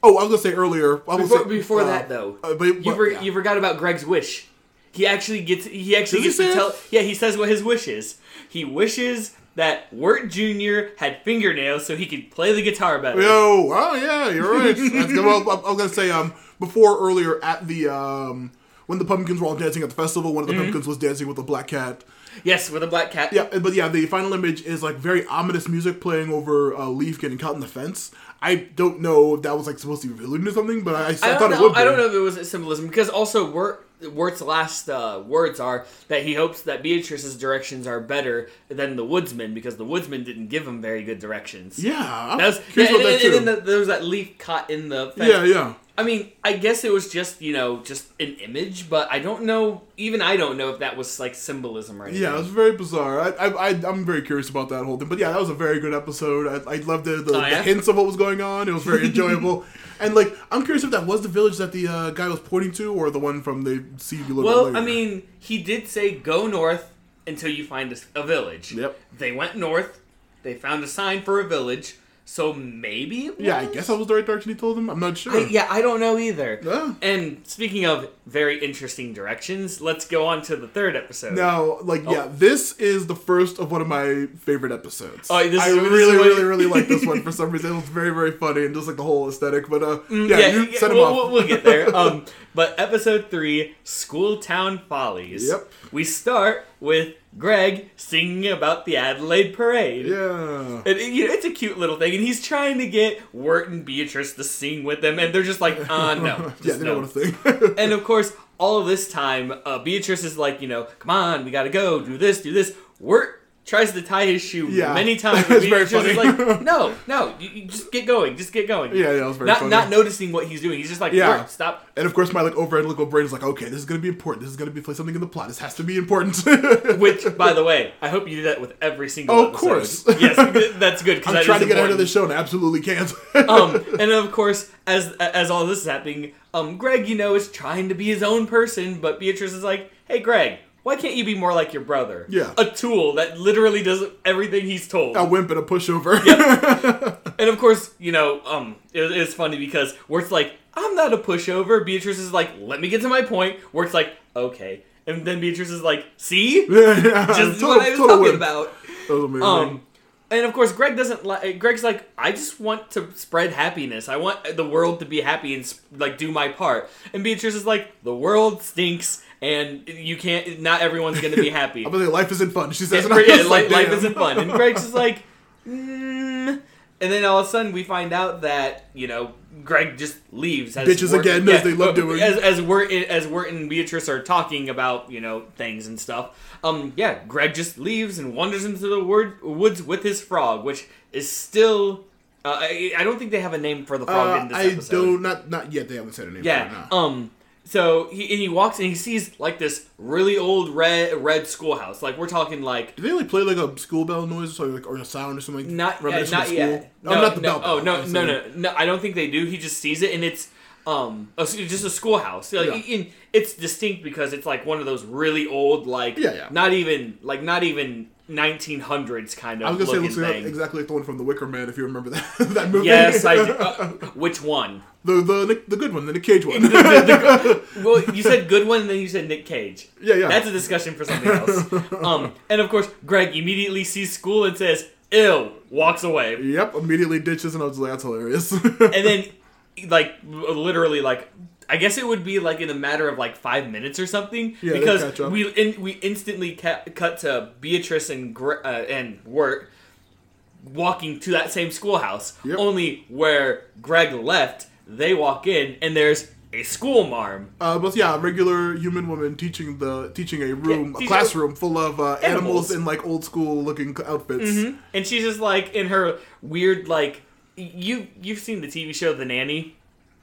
Oh, I was gonna say earlier. I was Before, say, before uh, that, though, uh, but, you, for, yeah. you forgot about Greg's wish. He actually gets. He actually Does he to tell. it? Yeah, he says what his wish is. He wishes that Wirt Jr. had fingernails so he could play the guitar better. Yo, oh yeah, you're right. Well, I I was gonna say um before earlier at the um when the pumpkins were all dancing at the festival, one of the Mm-hmm. pumpkins was dancing with a black cat. Yes, with a black cat. Yeah, but yeah, the final image is like very ominous music playing over a leaf getting caught in the fence. I don't know if that was like supposed to be alluding to something, but I, I, I thought don't it would. Be. I don't know if it was a symbolism because also Wirt, Wirt's last uh, words are that he hopes that Beatrice's directions are better than the woodsman because the woodsman didn't give him very good directions. Yeah, I'm That was, yeah, and, that too. and, then the, there was that leaf caught in the fence. yeah, yeah. I mean, I guess it was just you know just an image, but I don't know. Even I don't know if that was like symbolism or anything. Yeah, it was very bizarre. I, I, I, I'm very curious about that whole thing. But yeah, that was a very good episode. I, I loved the, the, Oh, the hints of what was going on. It was very enjoyable. and like, I'm curious if that was the village that the uh, guy was pointing to, or the one from the see you a little bit Well. I mean, he did say go north until you find a, a village. Yep. They went north. They found a sign for a village. So maybe. Yeah, I guess that was the right direction he told him. I'm not sure. I, yeah, I don't know either. Yeah. And speaking of very interesting directions, let's go on to the third episode. Now, like, yeah, this is the first of one of my favorite episodes. Oh, this I is- really, what- really, really like this one for some reason. It was very, very funny and just like the whole aesthetic. But uh, yeah, Mm, Yeah, you yeah, set him we'll, off. we'll get there. Um, but episode three, Schooltown Follies. Yep. We start with Greg singing about the Adelaide Parade. yeah. And, you know, it's a cute little thing, and he's trying to get Wirt and Beatrice to sing with them, and they're just like, uh, no. yeah, they no. know what to think. And of course, all of this time, uh, Beatrice is like, you know, come on, we gotta go, do this, do this. Wirt tries to tie his shoe Yeah. many times. It's very is funny. like, no, no, you, you just get going, just get going. yeah, yeah, it was very Not, funny. not noticing what he's doing. He's just like, Yeah. Wirt, stop. and of course, my like overhead little brain is like, okay, this is gonna be important. This is gonna be play something in the plot. This has to be important. Which, by the way, I hope you do that with every single Oh, of course. yes, that's good. I'm that trying to get ahead of important. the show, and I absolutely can't. um, and of course, as as all this is happening, um, Greg, you know, is trying to be his own person, but Beatrice is like, "Hey, Greg, why can't you be more like your brother? Yeah. a tool that literally does everything he's told." a wimp and a pushover. And of course, you know, um, it, it's funny because Wirt's like, "I'm not a pushover." Beatrice is like, "Let me get to my point." Wirt's like, "Okay," and then Beatrice is like, "See, yeah, just total- what I was talking wimp. about." That was amazing. Um, and of course, Greg doesn't like. Greg's like, I just want to spread happiness. I want the world to be happy and like do my part. And Beatrice is like, the world stinks, and you can't. Not everyone's gonna be happy. I'm gonna life isn't fun. She says, And and I Gre- yeah, like, life, isn't fun. And Greg's just like, mm. and then all of a sudden we find out that you know Greg just leaves. As Bitches again, as they love doing. As as Wirt, as Wirt and Beatrice are talking about you know things and stuff. Um, yeah, Greg just leaves and wanders into the word, woods with his frog, which is still. Uh, I, I don't think they have a name for the frog Uh, in this I episode. don't. Not not yet. They haven't said a name. For it, Yeah. Um. So he and he walks and he sees like this really old red red schoolhouse. Like we're talking like Do they like play like a school bell noise or like or a sound or something? Not reminiscent not yet. Oh, No, not the no, bell. Oh bell. no no no no! I don't think they do. He just sees it and it's um a, just a schoolhouse. Like, Yeah. in- it's distinct because it's like one of those really old like Yeah, yeah. not even like not even 1900s kind of I was gonna say looks like, exactly like the one from The Wicker Man, if you remember that that movie. Yes, I. do. Uh, which one? the the the good one, the Nick Cage one. Well, you said good one, and then you said Nick Cage. yeah, yeah. That's a discussion for something else. Um, and of course, Greg immediately sees school and says, "Ill," walks away, Yep, immediately ditches, and I was like, "That's hilarious." and then, like, literally, like, I guess it would be like in a matter of like five minutes or something, Yeah, because we in, we instantly ca- cut to Beatrice and Gre- uh, and Wirt walking to that same schoolhouse. Yep. Only where Greg left, they walk in, and there's a school marm. uh, but yeah, a regular human woman teaching the teaching a room, Yeah, a classroom full of uh, animals. Animals. in like old school looking outfits. and she's just like in her weird like you you've seen the TV show The Nanny.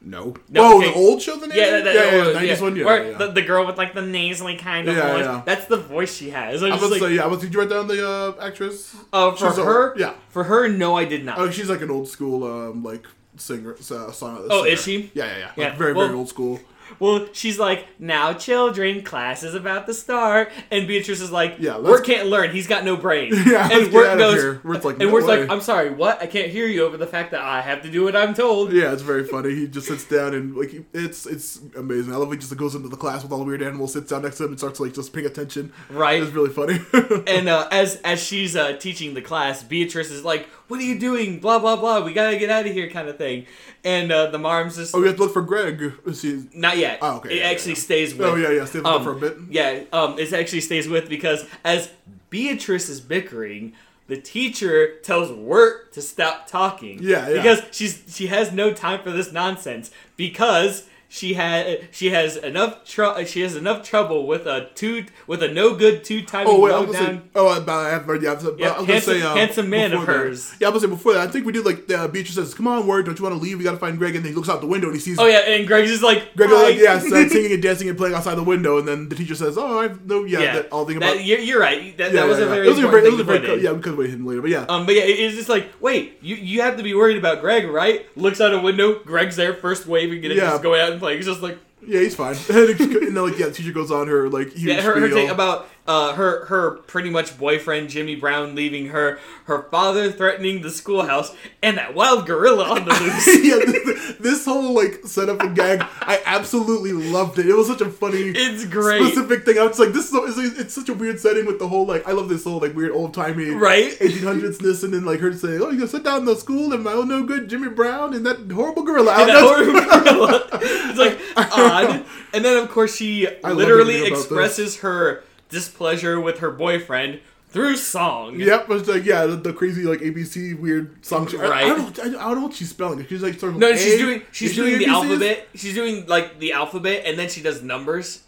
No. No, oh, okay. the old show, the Nanny? Yeah, that, yeah, yeah, oh, 90s yeah. one, yeah. Where yeah. The, the girl with like the nasally kind of Yeah, voice. yeah. That's the voice she has. I was, I was like, say, yeah. I was, did you write down the uh, actress? uh, for she's a- her, yeah. for her, no, I did not. Oh, she's like an old school, um, like singer, uh, song. Oh, singer. is she? Yeah, yeah, yeah. Yeah, Like, very, well- very old school. Well, she's like, now children, class is about to start, and Beatrice is like, Yeah, Wirt can't learn. He's got no brain. Yeah, and Wirt goes. Wirt's like, and "No Wirt's way." like, I'm sorry, what? I can't hear you over the fact that I have to do what I'm told. Yeah, it's very funny. He just sits down and like he- it's it's amazing. I love he just goes into the class with all the weird animals, sits down next to him, and starts like just paying attention. Right. It's really funny. And uh, as as she's uh, teaching the class, Beatrice is like, "What are you doing? Blah blah blah. We gotta get out of here," kind of thing. And uh, the marm's just oh, we have to look for Greg. Is not yet. Oh, okay, It yeah, actually yeah. stays with. Oh yeah, yeah. Stay with um, for a bit. Yeah, um, it actually stays with because as Beatrice is bickering, the teacher tells Wirt to stop talking. Yeah, yeah. Because she's she has no time for this nonsense because she had she has enough tr- she has enough trouble with a two with a no good two time Oh wait, I was gonna say. Oh, about I have heard. Yeah, I was, Yeah, I was gonna say. Uh, handsome man of before that- hers. Yeah, I was gonna say before that. I think we did like uh, Beatrice says, "Come on, Wirt, don't you want to leave? We gotta find Greg." And then he looks out the window and he sees Oh yeah, and Greg's just like Greg like yeah, so, singing and dancing and playing outside the window. And then the teacher says, "Oh, I've no yeah, yeah. that, all thing That- about." you're, you're right. That, yeah, that was yeah, a very It was a very, it was a very, put yeah, we could wait him later, but yeah. Um, but yeah, it's just like, wait, you you have to be worried about Greg, right? Looks out a window, Greg's there, first waving, and Yeah. just going out and He's just like, Yeah, he's fine. and then, like, yeah, the teacher goes on her like huge yeah, her, her about uh, her her pretty much boyfriend Jimmy Brown leaving her, her father threatening the schoolhouse, and that wild gorilla on the loose. yeah, this, this whole like setup and gag, I absolutely loved it. It was such a funny, It's great. specific thing. I was like, this is it's, it's such a weird setting with the whole like. I love this whole like weird old timey Right? 1800s this and then like her saying, "Oh, you gonna sit down in the school and my oh no good Jimmy Brown and that horrible gorilla." And that horrible gorilla. It's like odd. And then of course she love literally expresses her displeasure with her boyfriend through song. Yep, it's like yeah, the, the crazy like ABC weird song. Right. I, don't, I, don't know what she's spelling. She's like sort of No, she's doing she's she doing the ABCs? alphabet. She's doing like the alphabet, and then she does numbers.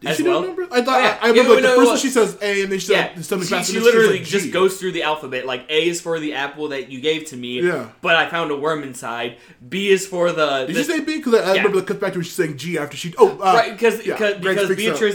Did as she well. numbers? I thought Oh, yeah. I, I remember Yeah, like no, the first one she says A and then she Yeah, says something she, fast. she and then literally says, just goes through the alphabet. Like A is for the apple that you gave to me. Yeah. But I found a worm inside. B is for the. Did the she say B? Because I, I Yeah. remember the cut back to when she's saying G after she. Oh, uh, right because yeah, because, Greg because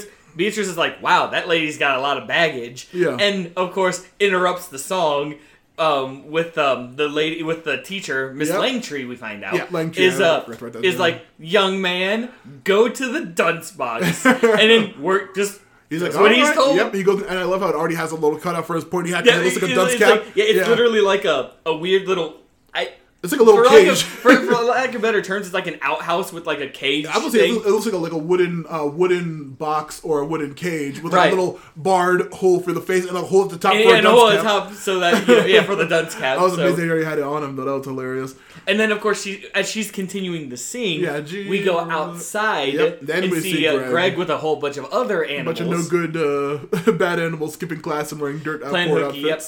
up. Beatrice is like, wow, that lady's got a lot of baggage. Yeah. And of course interrupts the song. Um, with um the lady with the teacher Miss Yep. Langtree, we find out Yeah, Langtree, is uh forgot to write that is like young man go to the dunce box and then Wirt just He's like, what "All he's right." told. Yep, he goes, and I love how it already has a little cutout for his pointy hat. Yeah, Yeah, it looks like a dunce cap. like- yeah, it's literally like a, a weird little. I It's like a little for like a, cage. for, for lack of better terms, it's like an outhouse with like a cage. I would say it thing. looks, it looks like a like a wooden uh, wooden box or a wooden cage with Right. like a little barred hole for the face and a hole at the top and, for yeah, a dunce hole at the top so that you know, yeah for the dunce cap. I was so- amazed they already had it on him, but That was hilarious. And then of course she as she's continuing to sing, Yeah, gee, we go uh, outside yep, then and we see, see uh, Greg. Greg. with a whole bunch of other animals, A bunch of no good uh, bad animals skipping class and wearing dirt playing outboard hooky. Yep.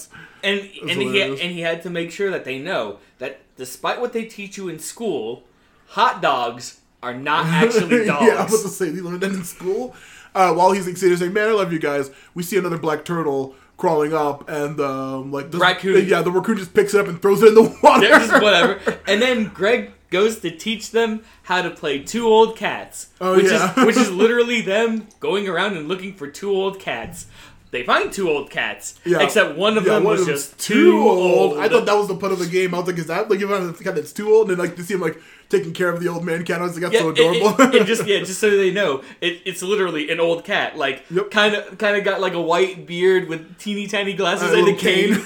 And and he and he had to make sure that they know that despite what they teach you in school, hot dogs are not actually dogs. yeah, I was to say, he learned that in school. Uh, while he's like, saying, "Man, I love you guys," we see another black turtle crawling up, and um, like the Raccoon. Yeah, the raccoon just picks it up and throws it in the water. Just whatever. And then Greg goes to teach them how to play two old cats, Oh, which yeah. is which is literally them going around and looking for two old cats. They find two old cats, Yeah. except one of Yeah, them one was of just too old. I thought that was the put of the game. I was like, is that like if I'm a cat that's too old? And like to see him like taking care of the old man cat. I was like, that's yeah, so it- it- adorable. it just yeah, just so they know, it, it's literally an old cat, like kind of kind of got like a white beard with teeny tiny glasses A and a little cane.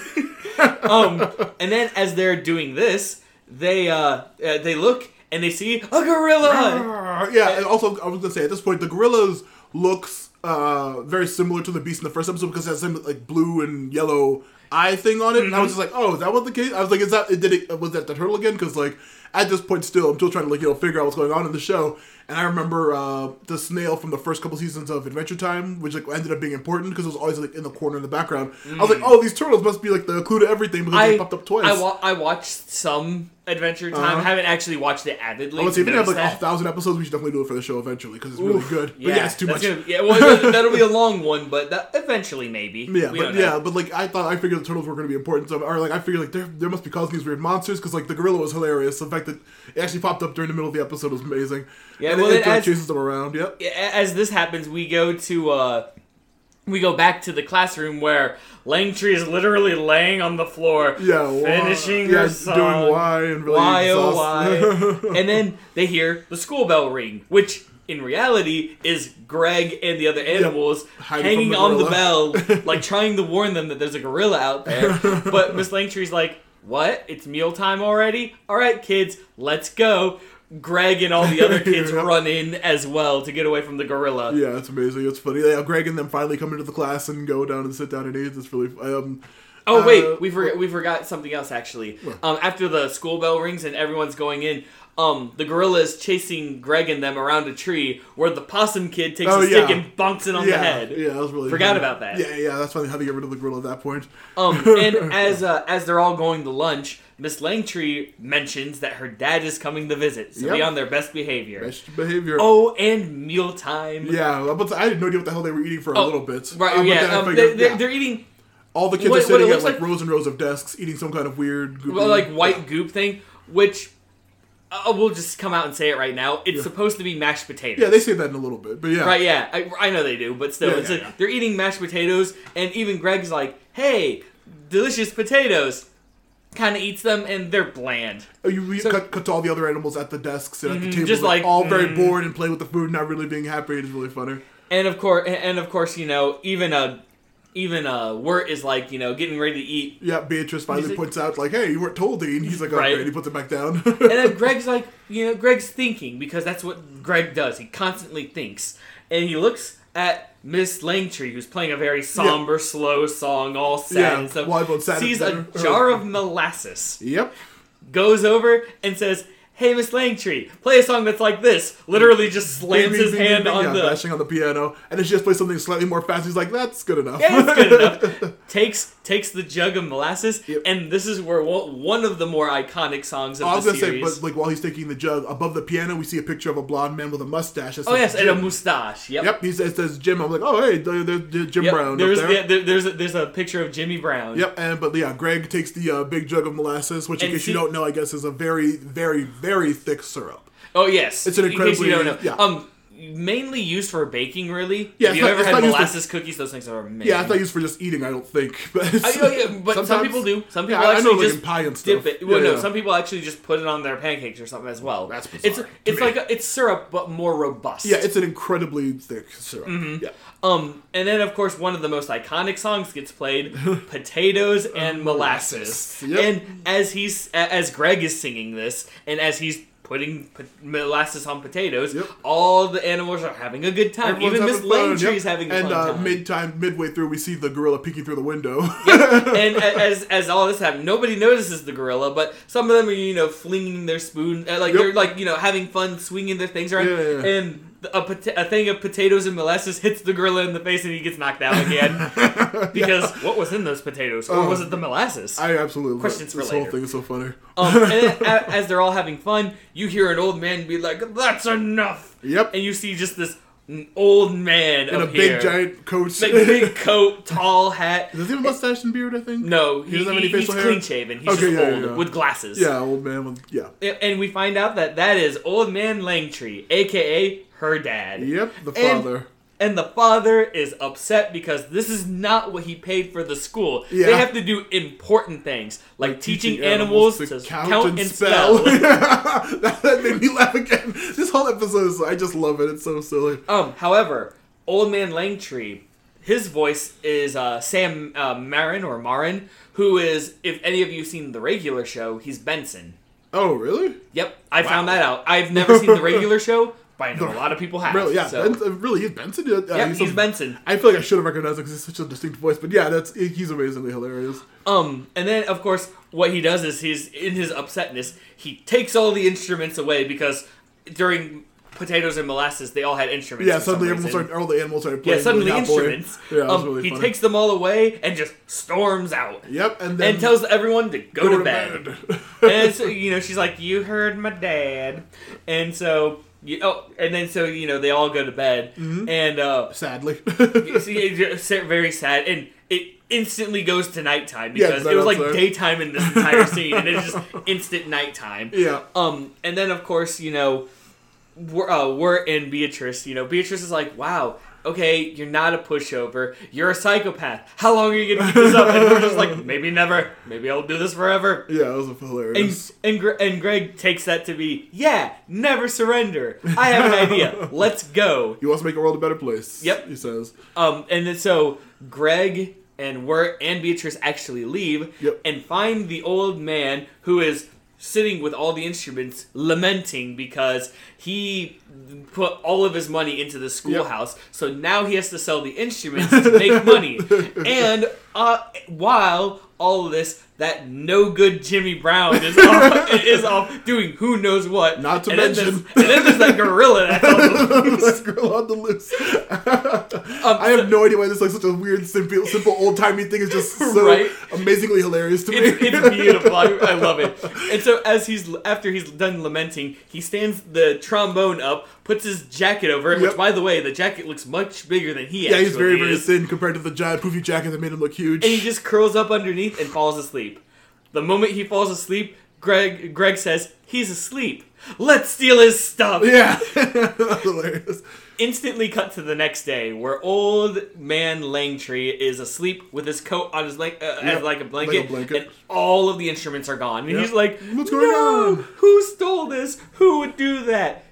um, and then as they're doing this, they uh, uh they look and they see a gorilla. yeah, and also I was gonna say at this point the gorillas looks uh very similar to the beast in the first episode because it has some like blue and yellow eye thing on it, and I was just like, oh, is that what the case? I was like, is that did it was that the turtle again? Because like at this point still I'm still trying to like you know figure out what's going on in the show, and I remember uh the snail from the first couple seasons of Adventure Time, which like ended up being important because it was always like in the corner in the background. I was like, oh, these turtles must be like the clue to everything because they popped up twice. I, wa- I watched some Adventure Time. Uh-huh. I haven't actually watched it avidly. I would say if we have like a thousand episodes, we should definitely do it for the show eventually because it's really good. But yeah, it's too much. Gonna, yeah, well, that'll be a long one, but that, eventually maybe. Yeah, We but yeah, but like I thought, I figured the turtles were going to be important. So, or like I figured like there, there must be causing these weird monsters because like the gorilla was hilarious. The fact that it actually popped up during the middle of the episode was amazing. Yeah, and well, it, then it, as- chases them around. Yep. as this happens, we go to uh, we go back to the classroom where Langtree is literally laying on the floor, Yeah, why- finishing yeah, her song. doing why and really why oh why, and then they hear the school bell ring, which in reality is Greg and the other animals hiding hanging the on the bell, like trying to warn them that there's a gorilla out there. But Miss Langtree's like, "What? It's mealtime already? All right, kids, let's go." Greg and all the other kids Yeah. run in as well to get away from the gorilla. Yeah, it's amazing. It's funny. Yeah, Greg and them finally come into the class and go down and sit down and eat. It's really um. Oh uh, wait, we forgot we forgot something else actually. Um, after the school bell rings and everyone's going in, um, the gorilla is chasing Greg and them around a tree where the possum kid takes Oh, a stick and bonks it on yeah, the head. Yeah, that was really Forgot funny. about that. Yeah, yeah, that's funny how they get rid of the gorilla at that point. Um, and as uh, as they're all going to lunch, Miss Langtree mentions that her dad is coming to visit, so be on their best behavior. Best behavior. Oh, and mealtime. Yeah, but I had no idea what the hell they were eating for a Oh, little bit. Right, then yeah. Um, figured, they, they're, yeah. they're eating All the kids what- are sitting at like, like- rows and rows of desks, eating some kind of weird, goopy, well, like white goop thing, which uh, we'll just come out and say it right now. It's Yeah. supposed to be mashed potatoes. Yeah, they say that in a little bit, but yeah, Right, yeah, I, I know they do, but still, Yeah, it's yeah, a- they're eating mashed potatoes, and even Greg's like, "Hey, delicious potatoes." Kind of eats them, and they're bland. Oh, You, So- cut, cut to all the other animals at the desks and at the Mhm, table, just like, all very mm. bored and play with the food, not really being happy. It's really funny. and of course, and of course, you know, even uh, even uh, Wirt is like, you know, getting ready to eat, Yeah, Beatrice finally like- points out, like, hey, you weren't told, Dean. He's like, okay, Right. and he puts it back down. and then Greg's like, you know, Greg's thinking because that's what Greg does. He constantly thinks, and he looks at Miss Langtree, who's playing a very somber, slow song, all sad Yeah, and stuff. sad sees a jar of molasses, yep. goes over and says. Hey, Miss Langtree, play a song that's like this. Literally just slams his hand on yeah, the bashing on the piano, and then she just plays something slightly more fast. He's like, "That's good enough." Yeah, it's good enough. Takes takes the jug of molasses, Yep. and this is where one one of the more iconic songs of I was the gonna say, but like while he's taking the jug above the piano, we see a picture of a blonde man with a mustache. that oh yes, and a mustache. Yep. Yep, he says, says Jim. I'm like, oh hey, there- there- there's Jim Yep, Brown There's up there. yeah, there's a, there's a picture of Jimmy Brown. Yep, and but yeah, Greg takes the uh, big jug of molasses, which in case see- you don't know, I guess is a very, very, very thick syrup. Oh yes, It's an In case you don't know, incredibly- yeah. um, mainly used for baking. Really. Yeah, If it's you not- ever had not used for- molasses cookies? Those things are amazing. Yeah, it's not used for just eating. I don't think, but I, oh, yeah, but some people do. Some Yeah, people I- know, actually like, just pie and dip stuff. it. Well, Yeah, no, yeah. some people actually just put it on their pancakes or something as well. That's It's bizarre it's me. like a, it's syrup, but more robust. Yeah, it's an incredibly thick syrup. Mm-hmm. Yeah. Um, and then of course one of the most iconic songs gets played, "Potatoes and Molasses." Yep. And as he's as Greg is singing this, and as he's putting po- molasses on potatoes, Yep. all the animals are having a good time. Everyone's Even Miss having fun, Langtree yep. is having a and uh, time. mid time, midway through, we see the gorilla peeking through the window. and as as all this happens, nobody notices the gorilla, but some of them are you know flinging their spoon, uh, like Yep. they're like you know having fun swinging their things around, Yeah, yeah, yeah. and a, pota- a thing of potatoes and molasses hits the gorilla in the face, and he gets knocked out again. because what was in those potatoes, or Oh. was it the molasses? I absolutely love Questions it. for This whole thing is so funny. um, and then a- as they're all having fun, you hear an old man be like, "That's enough," Yep. and you see just this old man In a big here. giant coat. like big coat, tall hat. Does he have a mustache and beard? I think. No, He he, doesn't have any he- he's facial hair? clean shaven. He's Okay, just yeah, old yeah. with glasses. Yeah, old man with yeah. And we find out that that is Old Man Langtree, aka her dad. Yep, the father. And the father is upset because this is not what he paid for the school. Yeah. They have to do important things like, teaching, Teaching animals, to count, and, spell. that, that made me laugh again. This whole episode is I just love it. It's so silly. um, however, Old Man Langtree, his voice is uh, Sam uh, Marin or Marin, who is, if any of you seen the regular show, he's Benson. Oh, really? Yep, I found that out. I've never seen the regular show, but I know a lot of people have. Really? Yeah. so- Ben- uh, really, he's Benson. Uh, Yep, he's he's some- Benson. I feel like I should have recognized him because he's such a distinct voice. But yeah, that's he's amazingly hilarious. Um, and then of course, what he does is he's in his upsetness, he takes all the instruments away because during potatoes and molasses, they all had instruments. Yeah. Suddenly, everyone started, all the animals started Yeah, suddenly instruments. Yeah, um, really he funny. takes them all away and just storms out. Yep, and then And tells everyone to go, go to bed. bed. and so you know she's like, "You heard my dad," and so you oh, and then so you know they all go to bed, Mm-hmm. and uh, Sadly. see, it's very sad, and it instantly goes to nighttime Yeah, because it's it was like daytime in this entire scene, and it's just instant nighttime. yeah. Um, and then of course you know, we're, uh, we're in Beatrice. You know, Beatrice is like, "Wow." Okay, you're not a pushover. You're a psychopath. How long are you gonna keep this up? And we're just like, maybe never. Maybe I'll do this forever. Yeah, it was And hilarious. and, Gre- and Greg takes that to be, yeah, never surrender. I have an idea. Let's go. he wants to make the world a better place. Yep. He says. Um, and then so Greg and Wirt and Beatrice actually leave Yep. and find the old man who is sitting with all the instruments lamenting because he put all of his money into the schoolhouse. So now he has to sell the instruments to make money. And uh, while all of this that no good Jimmy Brown is off, is off doing who knows what Not to and mention- there's- and then there's that gorilla that's on the that girl on the loose. Um, I have no idea why this like such a weird, simple, simple old timey thing is just so Right. amazingly hilarious to me. It's, it's beautiful. I, I love it. And so as he's after he's done lamenting, he stands the trombone up, puts his jacket over it. Which, by the way, the jacket looks much bigger than he. yeah, he's very, very is. thin compared to the giant poofy jacket that made him look huge. And he just curls up underneath and falls asleep. The moment he falls asleep, Greg Greg says he's asleep. Let's steal his stuff. yeah, that's hilarious. Instantly cut to the next day, where old man Langtree is asleep with his coat on his leg uh, as like a blanket, like a blanket. and all of the instruments are gone. And Yep. he's like, What's going "No, on?" Who stole this? Who would do that?"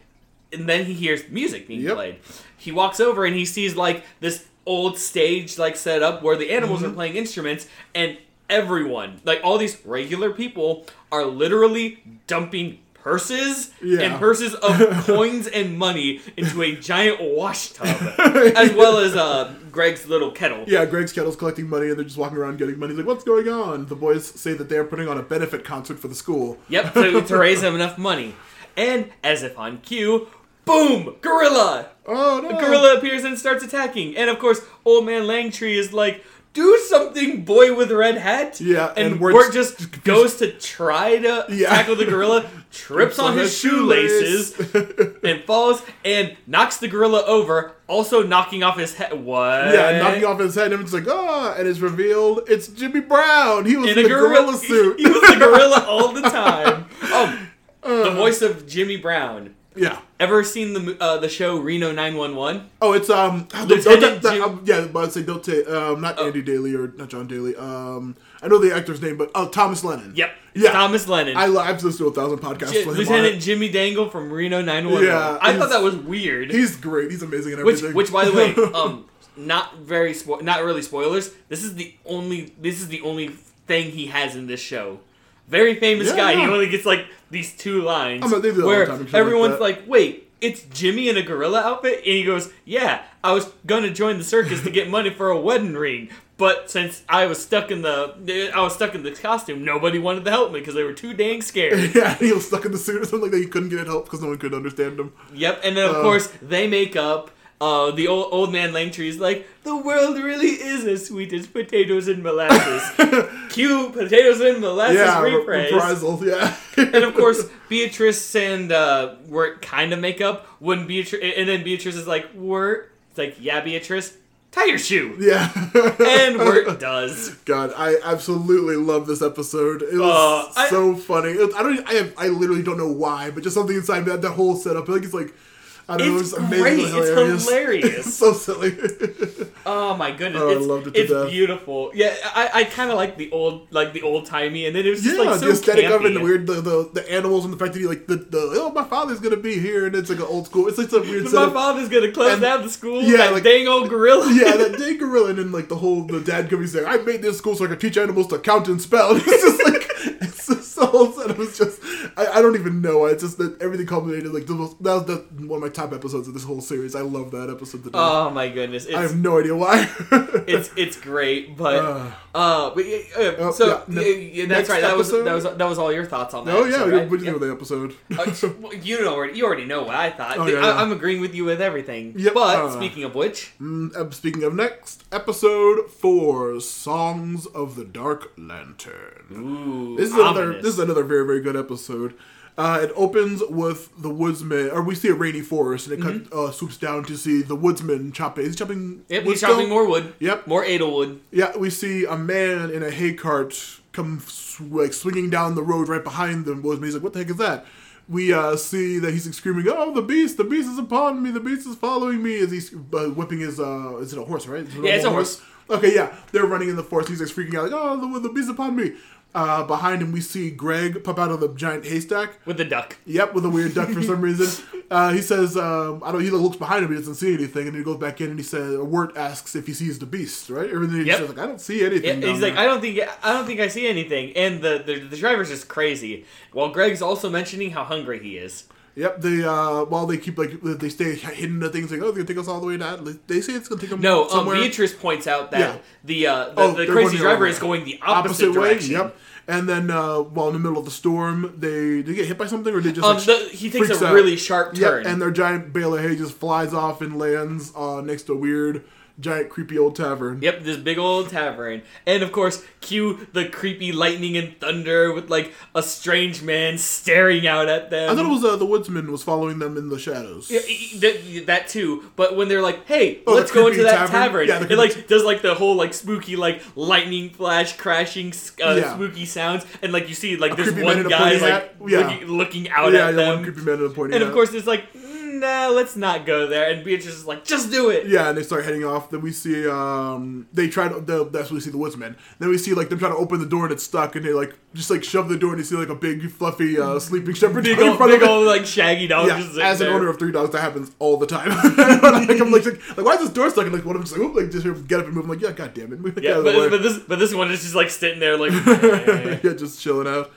and then he hears music being Yep. played. He walks over and he sees like this old stage like set up where the animals Mm-hmm. are playing instruments and everyone, like all these regular people are literally dumping purses Yeah. and purses of coins and money into a giant wash tub as well as uh, Greg's little kettle. Yeah, Greg's kettle's collecting money, and they're just walking around getting money. He's like, "What's going on?" The boys say that they're putting on a benefit concert for the school. Yep, to, to raise them enough money. And as if on cue, boom, gorilla. Oh no! The gorilla appears and starts attacking. And of course, old man Langtree is like, "Do something, boy with red hat." Yeah, and, and Wirt just goes to try to Yeah. tackle the gorilla, trips on his shoelaces, and falls and knocks the gorilla over, also knocking off his head. What? yeah, knocking off his head, and it's like, ah, and it's revealed it's Jimmy Brown. He was in in, a the gorilla, gorilla suit. He was the gorilla all the time. Oh, the voice of Jimmy Brown. Yeah. Ever seen the uh, the show Reno 911? Oh, it's um, Lieutenant don't, that, Jim- um, yeah, but I'd say don't take um, not Andy Daly or not John Daly. Um, I know the actor's name, but oh, Thomas Lennon. Yep. Yeah. Thomas Lennon. I I've listened to a thousand podcasts J- for him. on Lieutenant it. Jimmy Dangle from Reno 911. Yeah, I thought that was weird. He's great. He's amazing and Which, everything. which, by the way, um, not very, spo- not really spoilers. This is the only, this is the only thing he has in this show. Very famous Yeah, guy. He only gets like these two lines. I mean, they do that all the where time and like everyone's like, "Wait, it's Jimmy in a gorilla outfit," and he goes, "Yeah, I was gonna join the circus to get money for a wedding ring." But since I was stuck in the, I was stuck in the costume. Nobody wanted to help me because they were too dang scared. yeah, he was stuck in the suit or something like that. He couldn't get help because no one could understand him. Yep, and then of Uh. course they make up. Uh, the old old man is like, the world really is as sweet as potatoes and molasses. Cue potatoes and molasses yeah, rephrase. reprisal. Yeah. and of course, Beatrice and uh, Wirt kind of make up when Beatrice, and then Beatrice is like, Wirt, it's like, yeah, Beatrice, tie your shoe, yeah. and Wirt does. God, I absolutely love this episode. It was Uh, I- so funny. It- I don't. I have, I literally don't know why, but just something inside me. That, that whole setup, like it's like. I don't know, It's it's amazing. great. It's hilarious. hilarious. it's so silly. Oh my goodness, Oh, I it's, loved it to it's death. beautiful. Yeah, I, I kind of like the old like the old timey, and then it was just yeah, like so the aesthetic of it, campy. the weird, the, the the animals, and the fact that he like the, the oh my father's gonna be here, and it's like an old school. It's like some weird My setup. father's gonna close And- down the school. yeah, that like- dang old gorilla. yeah, that day gorilla, and then like the whole the dad comes saying, "I made this school so I could teach animals to count and spell." it's just like it's just whole set was just I, I don't even know. It's just that everything culminated like the most, that was the, one of my top episodes of this whole series. I love that episode. To death. Oh my goodness, it's I have no idea why. it's it's great, but Uh. uh, but, yeah, uh, so yeah, yeah, yeah, that's right. That was that was that was all your thoughts on that. oh yeah, episode, what right? did you think of the episode? Uh, you know already. You already know what I thought. Oh, yeah, I, yeah. I'm agreeing with you with everything. Yep, But uh, speaking of which, Mm, uh, Speaking of next episode four, songs of the Dark Lantern. ooh, This is another. This is another very very good episode. Uh, it opens with the woodsman, or we see a rainy forest, and it cut, uh, swoops down to see the woodsman chopping. Is he chopping? Mm-hmm. Yep, he's still? chopping more wood. Yep. More edelwood. Yeah, we see a man in a hay cart come like swinging down the road right behind the woodsman. He's like, "What the heck is that?" We uh, see that he's screaming, "Oh, the beast! The beast is upon me! The beast is following me!" As he's uh, whipping his uh, is it a horse, right? It Yeah, it's a normal horse. Okay, yeah, they're running in the forest. He's like freaking out, like, "Oh, the, the beast is upon me!" Uh, behind him, we see Greg pop out of the giant haystack. With the duck. Yep, with a weird duck for some reason. Uh, he says, um, "I don't." He looks behind him. He doesn't see anything, and he goes back in and he says, "A Wirt asks if he sees the beast." Right? Everything. Yep. He says, like, "I don't see anything." Yeah, he's like. I don't think I don't think I see anything, and the, the the driver's just crazy. While Greg's also mentioning how hungry he is. Yep. They uh, while they keep like they stay hidden to things like, "Oh, they're gonna take us all the way down." They say it's gonna take them No, um, somewhere Beatrice points out that Yeah. the uh, the, Oh, the crazy driver is going the opposite, opposite way. direction. Yep. And then uh, while in the middle of the storm, they they get hit by something, or they just Um, like, the, he takes a out. really sharp turn. Yep, and their giant bale of hay just flies off and lands uh, next to a weird, giant, creepy old tavern. Yep, this big old tavern. And of course, cue the creepy lightning and thunder with like a strange man staring out at them. I thought it was uh, the woodsman was following them in the shadows. Yeah, that, that too, but when they're like, "Hey, Oh, let's go into that tavern? tavern,", Yeah, it like does like the whole like spooky like lightning flash crashing uh, Yeah. spooky sounds, and like you see like A this one guy like? Yeah. looking, looking out yeah, at yeah, them, one creepy man in a pointy and of course it's like, nah, let's not go there. And Beatrice is like, just do it. Yeah, and they start heading off. Then we see, um, they try to. The, that's when we see the woodsman. Then we see like them trying to open the door and it's stuck, and they like just like shove the door, and you see like a big fluffy uh, sleeping shepherd Big dog in old, front big of old like shaggy dog. Yeah, as an owner of three dogs, that happens all the time. like, I'm like, like, why is this door stuck? And like one of them's like, oop, like just him get up and move. I'm like, yeah, god damn it, move Yeah, out of the way. but, but this but this one is just like sitting there like. yeah, just chilling out.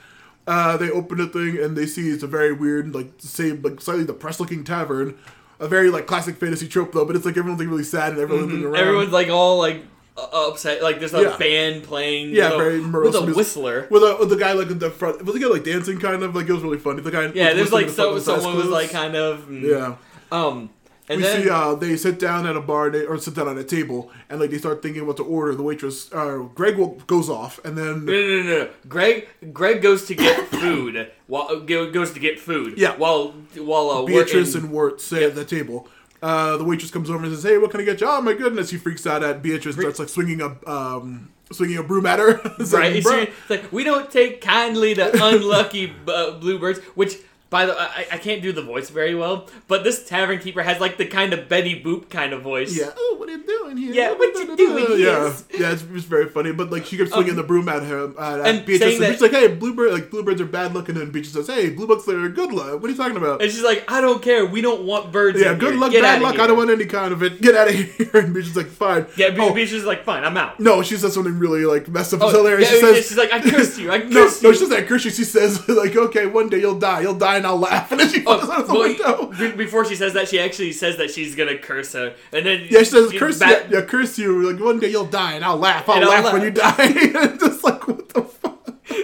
Uh, they open the thing and they see it's a very weird, like same, like slightly depressed looking tavern. A very like classic fantasy trope though, but it's like everyone's like really sad and everyone's looking around. Mm-hmm. Everyone's like all like upset. Like there's a Yeah. band playing. Yeah, with a, very morose with a music. whistler. with, a, with the guy like in the front. Was the guy like dancing kind of like it was really funny. The guy Yeah, there's like so someone was like kind of mm. yeah. um and we then see uh, they sit down at a bar they, or sit down at a table and like they start thinking what to order. The waitress, uh, Greg, will, goes off and then no, no, no, no. Greg Greg goes to get food while goes to get food. Yeah. While while uh, Beatrice working- and Wirt sit at the table. Uh, the waitress comes over and says, "Hey, what can I get you?" Oh my goodness! He freaks out at Beatrice, and starts like swinging a um, swinging a broom at her. Like, right. It's, it's like we don't take kindly to unlucky uh, bluebirds, which. By the I, I can't do the voice very well, but this tavern keeper has like the kind of Betty Boop kind of voice. Yeah. Oh, what are you doing here? Yeah, what are you doing here? yeah. It's, it's very funny. But like, she keeps swinging Um, the broom at her, uh, at and Beatrice, saying and that- she's like, "Hey, bluebird, like bluebirds are bad looking," and Beatrice says, "Hey, bluebirds are good luck. What are you talking about?" And she's like, I don't care. We don't want birds. yeah, in good here. luck, Get bad luck. here." I don't want any kind of it. Get out of here. And Beatrice is like, "Fine." Yeah, Be- oh, Beatrice is like, fine, I'm out. no, she says something really like messed up. Oh, it's hilarious. yeah, she yeah, says, she's like, I cursed you. I No, cursed no, you. she doesn't curse you. She says like, "Okay, one day you'll die. You'll die, and I'll laugh." And then she Oh, out of the window. be- before she says that, she actually says that she's gonna curse her, and then Yeah, she says, "Curse back- you, yeah, curse you. Like one day you'll die, and I'll laugh. I'll I'll laugh, when you die." And just like what the fuck.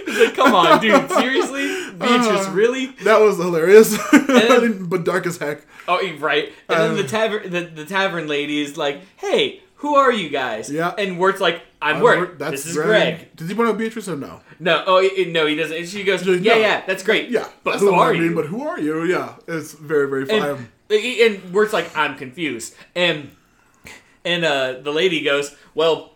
Like, come on, dude, seriously, Beatrice, Uh, really? That was hilarious, then- but dark as heck. Oh, right. And then the Uh, tavern, the, the tavern lady is like, "Hey, who are you guys?" Yeah. And Wirt's like, "I'm Uh, Wirt. That's This is Greg." Does he want to Beatrice or no? No, oh he- no, he doesn't. And she goes, "Yeah, "No." yeah, that's great. Yeah, but who are I mean, you?" But who are you? Yeah, it's very very fun. and, and Wirt's like, I'm confused. And and uh, the lady goes, Well,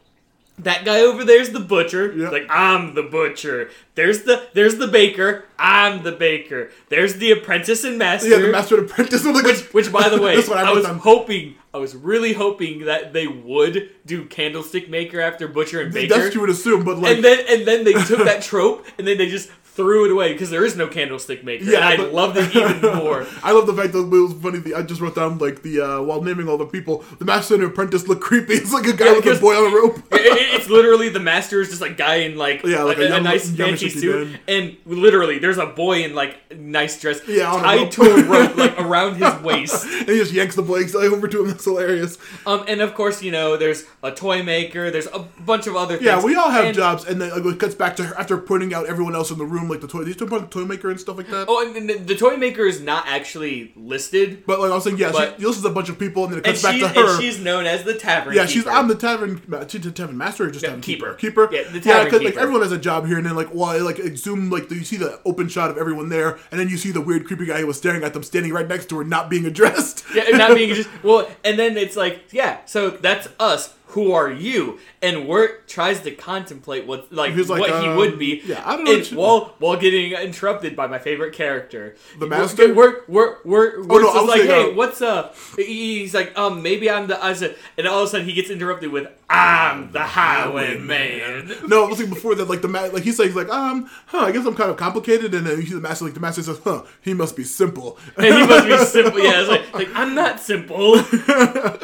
that guy over there's the butcher. It's like, I'm the butcher. There's the there's the baker. I'm the baker. There's the apprentice and master. yeah, the master and apprentice. Like, which, which, by the way, I I, was hoping, I was really hoping that they would do candlestick maker after butcher and baker. That's what you would assume, but like, and then and then they took that trope and then they just threw it away because there is no candlestick maker. Yeah, and I loved it even more. I love the fact that it was funny. The, I just wrote down like the uh, while naming all the people, the master and apprentice look creepy. It's like a guy Yeah, with a boy on a rope. It- it- it's literally the master is just like guy in like Yeah, like a, a a nice fancy suit, man. and literally there's a boy in like nice dress Yeah, tied to a rope like around his waist. and he just yanks the blanks over to him. That's hilarious. Um, and of course you know there's a toy maker. There's a bunch of other things. Yeah, we all have And- jobs, and then like, it cuts back to her after pointing out everyone else in the room, like the toy. These two about the toy maker and stuff like that. Oh, and the, the toy maker is not actually listed, But like I was saying, yeah, But- she listens to a bunch of people, and then it cuts back to her. and she's known as the tavern. yeah, she's keeper. I'm the tavern. She's the tavern master or just Yeah, tavern keeper. keeper? Yeah, the yeah, tavern like keeper. everyone has a job here, and then like well, like zoom like do you see the open shot of everyone there, and then you see the weird creepy guy who was staring at them, standing right next to her, not being addressed. yeah, and not being just well, and then it's like, yeah, so that's us. Who are you? And Wirt tries to contemplate what like, like, what he um, would be. yeah, I don't know and what you- while while getting interrupted by my favorite character, The master? Oh, Wirt Wirt Wirt no, I just was like, saying, hey, uh, what's up? He's like, um, maybe I'm the. I said, and all of a sudden he gets interrupted with, "I'm the highwayman." No, I was like before that, like the ma- like he says like um, huh, I guess I'm kind of complicated, and then see the master, like the master says, huh, he must be simple. And he must be simple. Yeah, it's like, like I'm not simple.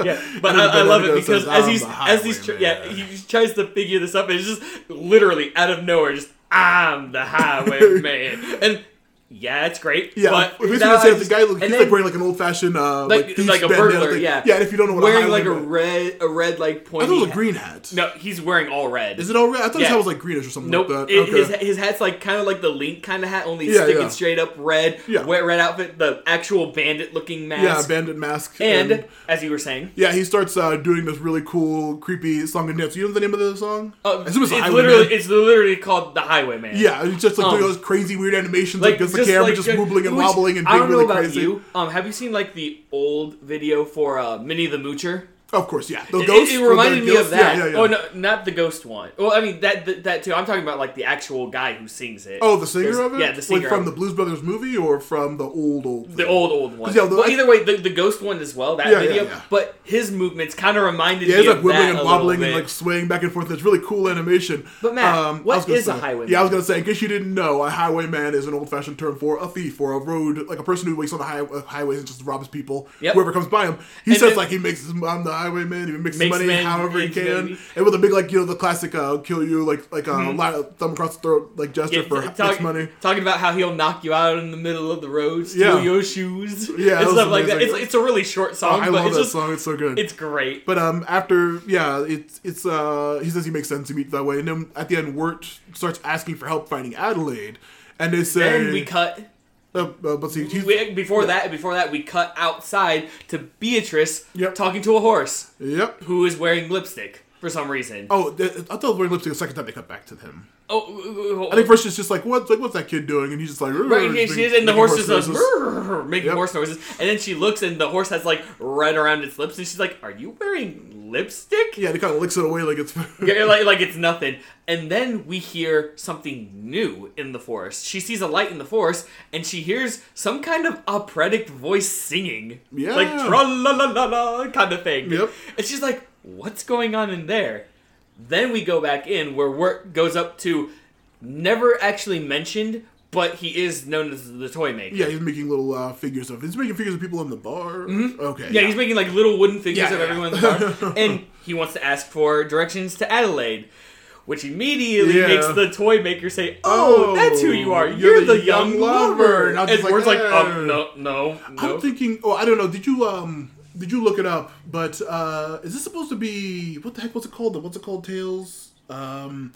yeah, but I, I love it because says, as he's as he's tr- yeah he tries to figure this up and it's just literally out of nowhere just I'm the highwayman and yeah it's great Yeah, but it I says the guy look, he's then like wearing like an old fashioned uh, like like, like a burglar thing. yeah yeah. And if you don't know what wearing a like a red a red like I pointy thought it was a green hat. no he's wearing all red Is it all red? I thought his hat was like greenish or something Nope, like that. it, okay. his, his hat's like kind of like the Link kind of hat, only Yeah, sticking yeah. straight up red, Yeah. wet red outfit, the actual bandit looking mask. yeah, bandit mask. and as you were saying, yeah, he starts uh, doing this really cool, creepy song and dance. You know the name of the song? uh, I it's, it's literally it's literally called the Highwayman. Yeah, he's just like Um, doing those crazy weird animations, like, against the camera, just uh, wobbling and wobbling and I don't know really about crazy. you. Um, have you seen like the old video for uh, Minnie the Moocher? Of course, yeah. The It, ghost. it the reminded me ghost- of that. Yeah, yeah, yeah. Oh no, not the ghost one. Well, I mean that, that that too. I'm talking about like the actual guy who sings it. Oh, the singer There's- of it. Yeah, the singer Like from the Blues Brothers movie or from the old old. the old old one. Yeah, the- well, either way, the, the ghost one as well. That Yeah, yeah, video, yeah. but his movements kind of reminded me of that. Yeah, me he's like that and wobbling and like swaying back and forth. It's really cool animation. But Matt, um, what I was gonna is a say- highwayman? Yeah, I was gonna say in case you didn't know, a highwayman is an old fashioned term for a thief or a road, like a person who wakes on the high, uh, highways and just robs people. Yep. Whoever comes by him, he And says then- like he makes his, I'm the highwayman. He makes, Makes money men however he can, and with a big like you know the classic uh, kill you like like uh, li- thumb across the throat like gesture Yeah, for talk- money. Talking about how he'll knock you out in the middle of the road, steal Yeah. your shoes, Yeah, and stuff like that. It's, it's a really short Oh, song, I but love it's that just song. It's so good. it's great. But um, after yeah, it's it's uh, he says he makes sense to meet that way, and then at the end, Wirt starts asking for help finding Adelaide, and they say, Then we cut. Uh, uh, but see, We, before that, before that, we cut outside to Beatrice Yep. talking to a horse yep. who is wearing lipstick for some reason. Oh, th- I thought it wearing lipstick. The second time they cut back to him, Oh, uh, uh, I think first she's just like what's like what's that kid doing, and he's just like Right, yeah, just she is, making- and the horse just does making Yep. horse noises, and then she looks, and the horse has like red around its lips, and she's like, "Are you wearing lipstick?" Yeah, and he kind of licks it away like it's. Yeah, like like it's nothing. And then we hear something new in the forest. She sees a light in the forest, and she hears some kind of operatic voice singing, Yeah. like tra la la la la kind of thing. Yep. And she's like, "What's going on in there?" Then we go back in where Wirt goes up to never actually mentioned, but he is known as the toy maker. yeah, he's making little uh, figures of. He's making figures of people in the bar. Okay. Mm-hmm. Yeah, he's making like little wooden figures Yeah, of yeah, everyone in the bar, and he wants to ask for directions to Adelaide, which immediately Yeah. makes the toy maker say, "Oh, Oh, that's who you are. You're, the, young, lover." And And, was like, we're like, "Eh." um, no, no, no. I'm thinking. Oh, I don't know. Did you um? Did you look it up? But uh, is this supposed to be what the heck? What's it called? The what's it called? Tales. Um,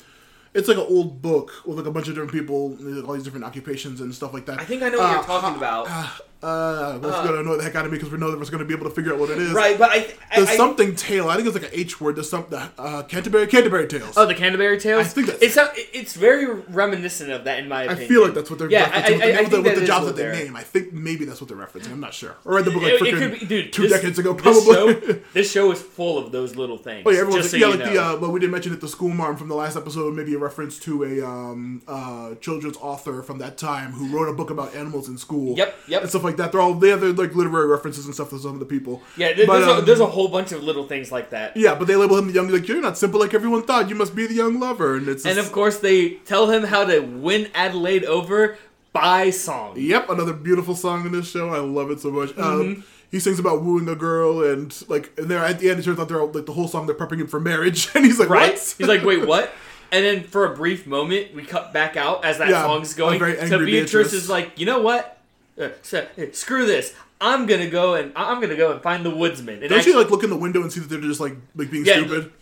it's like an old book with like a bunch of different people, all these different occupations and stuff like that. I think I know what Uh, you're talking about. Uh, that's gonna annoy the heck out of me because we know that we're gonna be able to figure out what it is. right, but I, I, There's I something tale. I think it's like an H word. There's something. Uh, Canterbury. Canterbury Tales. Oh, the Canterbury Tales. I think that's- it's a- it's very reminiscent of that in my opinion. I feel like that's what they're Yeah, referencing I, with, the, I, I with the, think with the jobs that they they're- name. I think maybe that's what they're referencing. I'm not sure. I read the book like It, it freaking could be, dude. two this, decades ago, this probably. show, this show is full of those little things. Oh yeah, everyone's just like, so yeah, like know. the uh, well, we didn't mention it. The school marm from the last episode, maybe a reference to a um, uh, children's author from that time who wrote a book about animals in school. Yep, yep. and stuff like that. They're all they have their, like literary references and stuff to some of the people. yeah, there- But, there's, a, um, there's a whole bunch of little things like that. yeah, but they label him the young. Like you're not simple like everyone thought. You must be the young lover, and it's And just- of course, they tell him how to win Adelaide over by song. Yep, another beautiful song in this show. I love it so much. Mm-hmm. Um, he sings about wooing a girl, and like, and there at the end, it turns out they're all, like the whole song they're prepping him for marriage, and he's like, Right? "What?" He's like, wait, what? And then for a brief moment, we cut back out as that Yeah, song's going. very So Beatrice Beatrice. is like, you know what? Uh, uh, screw this. I'm gonna go and I'm gonna go and find the woodsman. And Don't actually, she like look in the window and see that they're just like like being Yeah. stupid?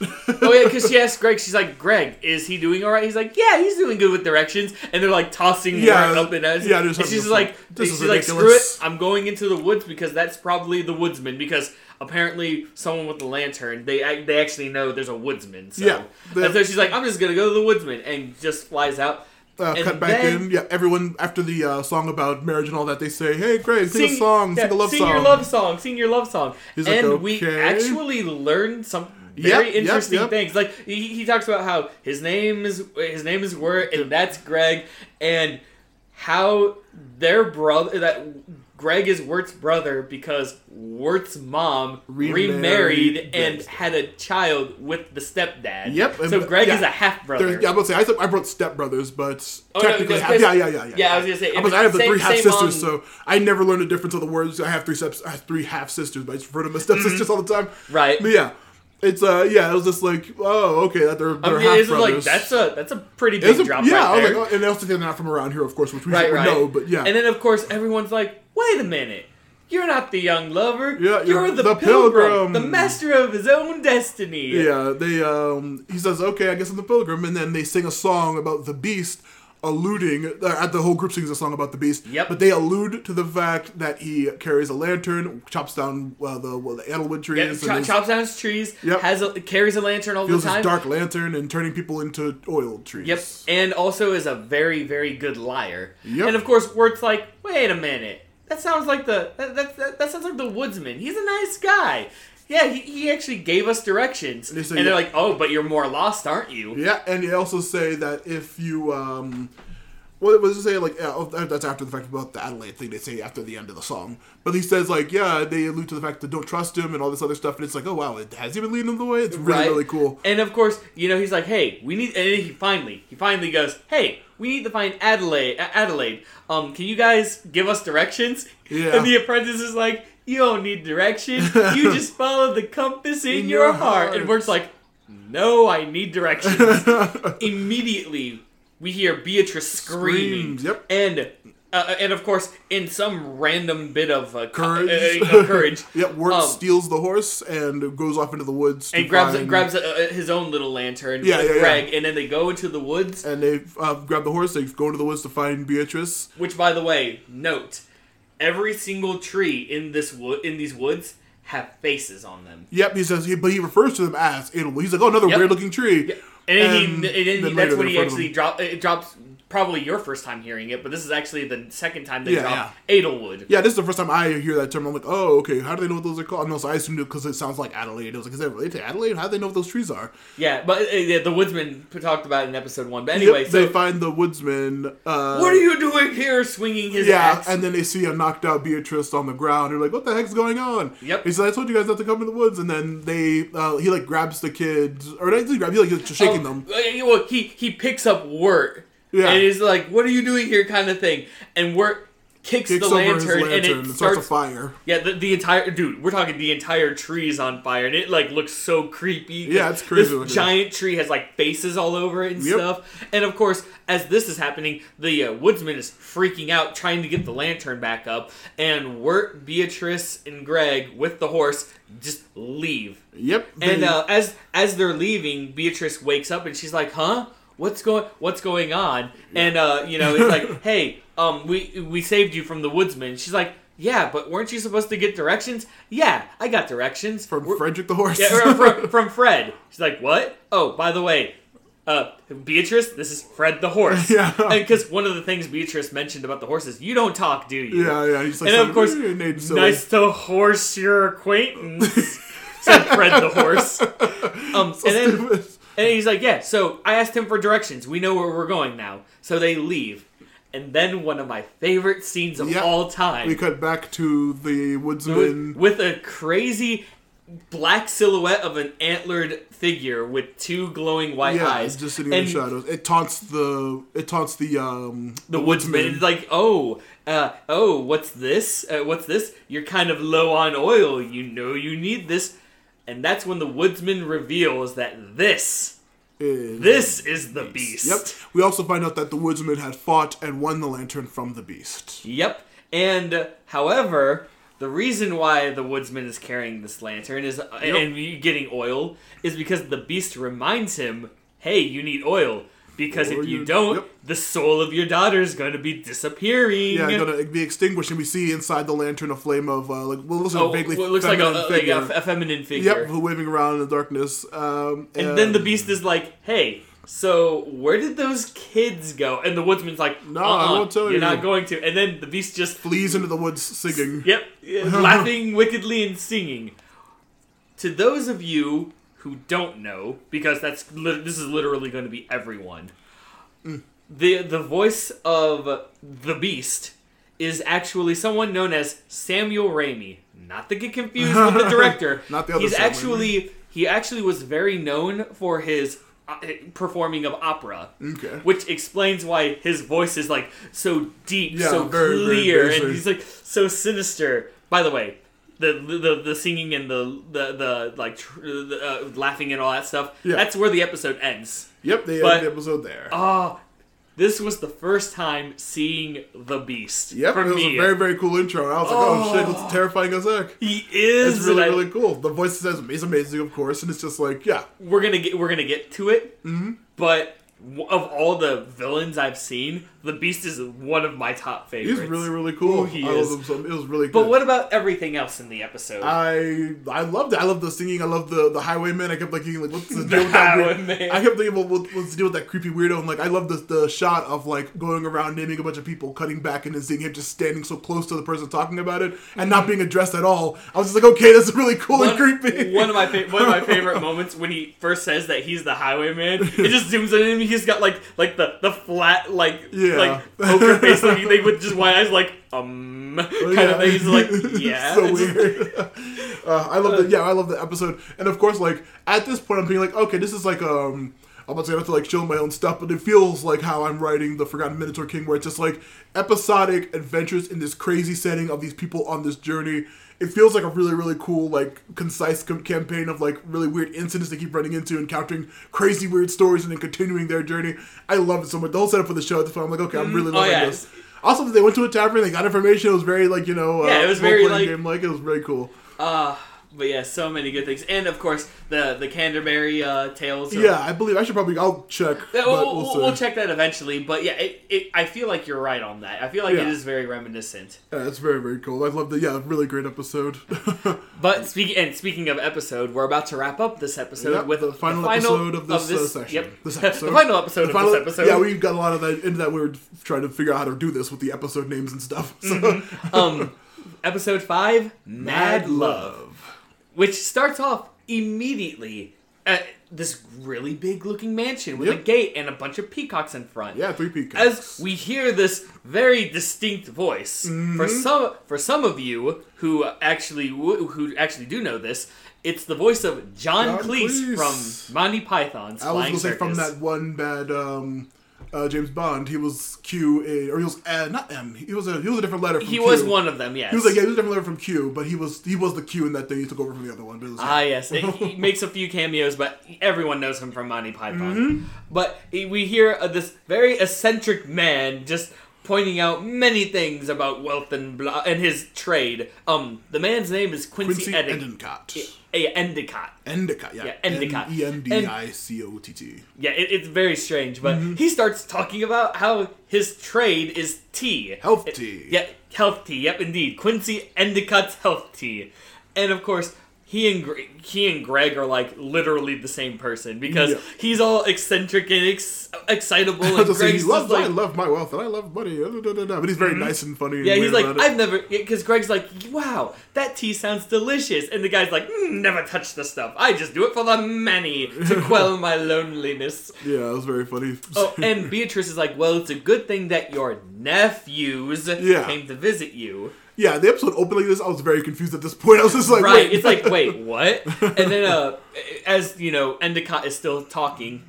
oh yeah, because she asked Greg. She's like, Greg, is he doing all right? He's like, yeah, he's doing good with directions. And they're like tossing Yeah, up and as. yeah, and she's like, this is she's like, screw it. I'm going into the woods because that's probably the woodsman. Because apparently, someone with the lantern, they they actually know there's a woodsman. So. Yeah, and so she's like, I'm just gonna go to the woodsman, and just flies out. Uh, cut back then- in. Yeah, everyone after the uh, song about marriage and all that, they say, "Hey, Greg, sing, a song, yeah, sing a love sing song." Sing your love song, sing your love song. He's like, and we "Okay." actually learned some very yep, interesting yep. things. Like he, he talks about how his name is his name is Wirt, and that's Greg, and how their brother that Greg is Wirt's brother because Wirt's mom Remarried remarried, and Greg's had a child with the stepdad. Yep, and- So Greg yeah. is a half brother. Yeah, I'm about to say I, I brought stepbrothers, but Oh, technically, because- half, yeah, yeah, yeah, yeah. yeah, I was gonna say, I, was, I have the same- three half sisters, so I never learned the difference of the words. I have three steps, I have three half sisters, but I just refer to them as stepsisters all the time. Mm-hmm. Right. But yeah, it's uh, yeah, it was just like, oh, okay, that they're, they're mean, half brothers. like that's a that's a pretty big a- drop yeah, right I was there. like, oh, and also they're not from around here, of course, which we right, right. know. But yeah, And then of course everyone's like, "Wait a minute, you're not the young lover. Yeah, you're, the, the pilgrim, pilgrim." the master of his own destiny." Yeah, they um he says, Okay, I guess I'm the pilgrim and then they sing a song about the beast alluding uh, at the whole group sings a song about the beast. Yep. But they allude to the fact that he carries a lantern, chops down uh, the well, the Edelwood trees, Yeah, cho- chops down his trees. Yep. Has a, carries a lantern all the feels his time. dark lantern and turning people into oil trees. Yep, and also is a very very good liar. Yep. And of course, Wirt's like, "Wait a minute, that sounds like the that that, that, sounds like the woodsman. He's a nice guy." yeah, he, he actually gave us directions. And And, they say, they're yeah. like, oh, but you're more lost, aren't you? Yeah, and they also say that if you, um, well, it was to say like uh, oh, that's after the fact about the Adelaide thing. They say after the end of the song, but he says like, yeah, they allude to the fact that don't trust him and all this other stuff, and it's like, oh wow, it has he been leading them the way? It's really Right. really cool. And of course, you know, he's like, hey, we need, and he finally, he finally goes, hey, we need to find Adelaide. Adelaide. Um, can you guys give us directions? Yeah. And the apprentice is like, you don't need directions. You just follow the compass in, In your, your heart. heart. And Wirt's like, no, I need directions. Immediately, we hear Beatrice scream. Screams, yep. And. Uh, and of course, in some random bit of uh, Courage. uh, uh, courage, Yep, Wirt Um, steals the horse and goes off into the woods. To and grabs find, grabs uh, his own little lantern Yeah, with yeah, yeah. And then they go into the woods. and they uh, grab the horse. They go into the woods to find Beatrice. Which, by the way, note every single tree in this wood in these woods have faces on them. Yep, he says, he, but he refers to them as. He's like, oh, another Yep. weird looking tree. And, then he, And and he, that's when he actually drop, drops. Probably your first time hearing it, but this is actually the second time they Yeah, drop Edelwood. Yeah, this is the first time I hear that term. I'm like, oh, okay. How do they know what those are called? No, so I assumed it because it sounds like Adelaide. I was like, is that related to Adelaide? How do they know what those trees are? Yeah, but uh, the woodsman talked about it in episode one. But anyway, Yep, so they find the woodsman. Uh, what are you doing here, swinging his Yeah, axe? and then they see a knocked out Beatrice on the ground. They're like, "What the heck's going on?" Yep. He said, "I told you guys not to come in the woods." And then they, uh, he like grabs the kids, or not he grab, he like just shaking Oh, them. Well, he he picks up Wirt. Yeah. And he's like, "What are you doing here?" kind of thing. And Wirt kicks, Kicks the lantern, lantern and and, it starts starts. a fire. yeah, the, the entire dude. We're talking the entire tree's on fire, and it like looks so creepy. Yeah, it's crazy This giant tree has like faces all over it and Yep. stuff. And of course, as this is happening, the uh, woodsman is freaking out, trying to get the lantern back up. And Wirt, Beatrice, and Greg with the horse just leave. Yep. And uh, as as they're leaving, Beatrice wakes up and she's like, "Huh? What's going What's going on?" And uh, you know, it's like, "Hey, um, we we saved you from the woodsman." She's like, "Yeah, but weren't you supposed to get directions?" "Yeah, I got directions from We're- Frederick the horse. yeah, from, from Fred." She's like, "What? Oh, by the way." Uh, Beatrice, this is Fred the horse. Yeah. Because one of the things Beatrice mentioned about the horse is, you don't talk, do you? yeah, yeah. He's like, And of course, nice to horse your acquaintance, said Fred the horse. Um, So and then stupid. And he's like, yeah. So I asked him for directions. We know where we're going now. So they leave, and then one of my favorite scenes of Yeah. all time We cut back to the woodsman. with, with a crazy black silhouette of an antlered figure with two glowing white yeah, eyes, just sitting and in the shadows. It taunts the it taunts the um the woodsman is like, "Oh, uh, oh, what's this? Uh, what's this? You're kind of low on oil. You know you need this." And that's when the woodsman reveals that this, is- this is the beast. Yep. We also find out that the woodsman had fought and won the lantern from the beast. Yep. And however, the reason why the woodsman is carrying this lantern is uh, and getting oil is because the beast reminds him, "Hey, you need oil." Because Or if you you- don't, yep. the soul of your daughter is going to be disappearing. Yeah, gonna be extinguished, and we see inside the lantern a flame of uh, like well, looks like Oh, a vaguely well, it looks like a, feminine like a, figure. f- a feminine figure. Yep, waving around in the darkness. Um, And then the beast is like, "Hey, so where did those kids go?" And the woodsman's like, No, I "Uh-uh, won't tell You're you." not going to." And then the beast just, flees into the woods singing. yep, uh, laughing wickedly and singing. To those of you who don't know, because that's this is literally going to be everyone. Mm. The the voice of the beast is actually someone known as Samuel Ramey. Not to get confused with the director. Not the other He's Sam Raimi. actually he actually was very known for his uh, performing of opera. Okay. Which explains why his voice is like so deep, Yeah, so very, very clear, and he's like so sinister. By the way, the the, the singing and the the, the like tr- the, uh, laughing and all that stuff. Yeah. That's where the episode ends. Yep, they But- end the episode there. Oh, this was the first time seeing the Beast. yep, for it was me. a very very cool intro. I was like, oh, Oh. shit, it's terrifying as heck. he is. It's really and I- really cool. The voice says is amazing, of course, and it's just like, yeah, we're gonna get we're gonna get to it, Mm-hmm. but of all the villains I've seen, the Beast is one of my top favorites. He's really really cool. Ooh, he I is. love him so. It was really good. But what about everything else in the episode? I I loved it. I loved the singing. I loved the the highwayman. I kept like thinking like what's the deal with that weird- highwayman. I kept thinking well, what, what's the deal with that creepy weirdo? And like I love the the shot of like going around naming a bunch of people, cutting back, and then seeing him just standing so close to the person talking about it and not mm-hmm. being addressed at all. I was just like, okay, that's really cool and creepy. one of my fa- one of my favorite moments when he first says that he's the highwayman. It just zooms in and he's got like like the the flat like Yeah. Like poker face looking thing with just white eyes like um kind of thing. He's like yeah. so weird. uh, I love the yeah, I love the episode, and of course, like at this point, I'm being like, okay, this is like um. I'm not saying I have to like show my own stuff, but it feels like how I'm writing the Forgotten Minotaur King, where it's just like episodic adventures in this crazy setting of these people on this journey. It feels like a really, really cool, like concise com- campaign of like really weird incidents they keep running into, encountering crazy weird stories, and then continuing their journey. I love it so much. The whole setup for the show at the point, I'm like, okay, I'm really oh, loving yeah. this. Also, they went to a tavern, they got information. It was very like you know, uh, Yeah, it was very, like- game like it was very cool. Uh, but yeah, so many good things, and of course the the Canterbury uh, tales. of- Yeah, I believe I should probably I'll check. Yeah, we'll, we'll we'll, check that eventually, but yeah, it, it, I feel like you're right on that. I feel like it Yeah. is very reminiscent. Yeah, it's very very cool. I love the yeah, really great episode. But speaking and speaking of episode, we're about to wrap up this episode Yep, with the final episode of this, uh, session. Yep, This the final episode The of final- this episode. Yeah, we've got a lot of that into that. We were trying to figure out how to do this with the episode names and stuff. So, Mm-hmm. um, episode five, Mad Love, which starts off immediately at this really big looking mansion with a gate and a bunch of peacocks in front. Yeah, three peacocks. As we hear this very distinct voice, Mm-hmm. for some for some of you who actually who actually do know this, it's the voice of John, John Cleese, Cleese. from Monty Python's I was Flying gonna say Circus. from that one bad um, uh, James Bond, he was Q, a, or he was uh, not M. He was a he was a different letter. From he Q. was one of them. Yes. He was like yeah, he was a different letter from Q, but he was he was the Q in that thing. He took over from the other one. But Ah, yes. It- he makes a few cameos, but everyone knows him from Monty Python. Mm-hmm. But we hear uh, this very eccentric man just pointing out many things about wealth and blah, and his trade. Um, the man's name is Quincy, Quincy Endicott. Eh, Endicott. Endicott, yeah. Yeah, Endicott. E N D I C O T T. Yeah, it, it's very strange, but Mm-hmm. he starts talking about how his trade is tea. Health It- tea. Yeah, health tea. Yep, indeed. Quincy Endicott's health tea. And of course, he and he and Greg are like literally the same person because Yeah. he's all eccentric and ex- excitable, and say, he loves, just I love my wealth and I love money. But he's very nice and funny. And Yeah, he's like. I've never, because Greg's like, wow, that tea sounds delicious. And the guy's like, mm, never touch the stuff. I just do it for the money to quell my loneliness. Yeah, it was very funny. Oh, and Beatrice is like, well, it's a good thing that your nephews Yeah. came to visit you. Yeah, the episode opened like this. I was very confused at this point. I was just like, right. wait. It's like, wait, what? And then, uh, as you know, Endicott is still talking.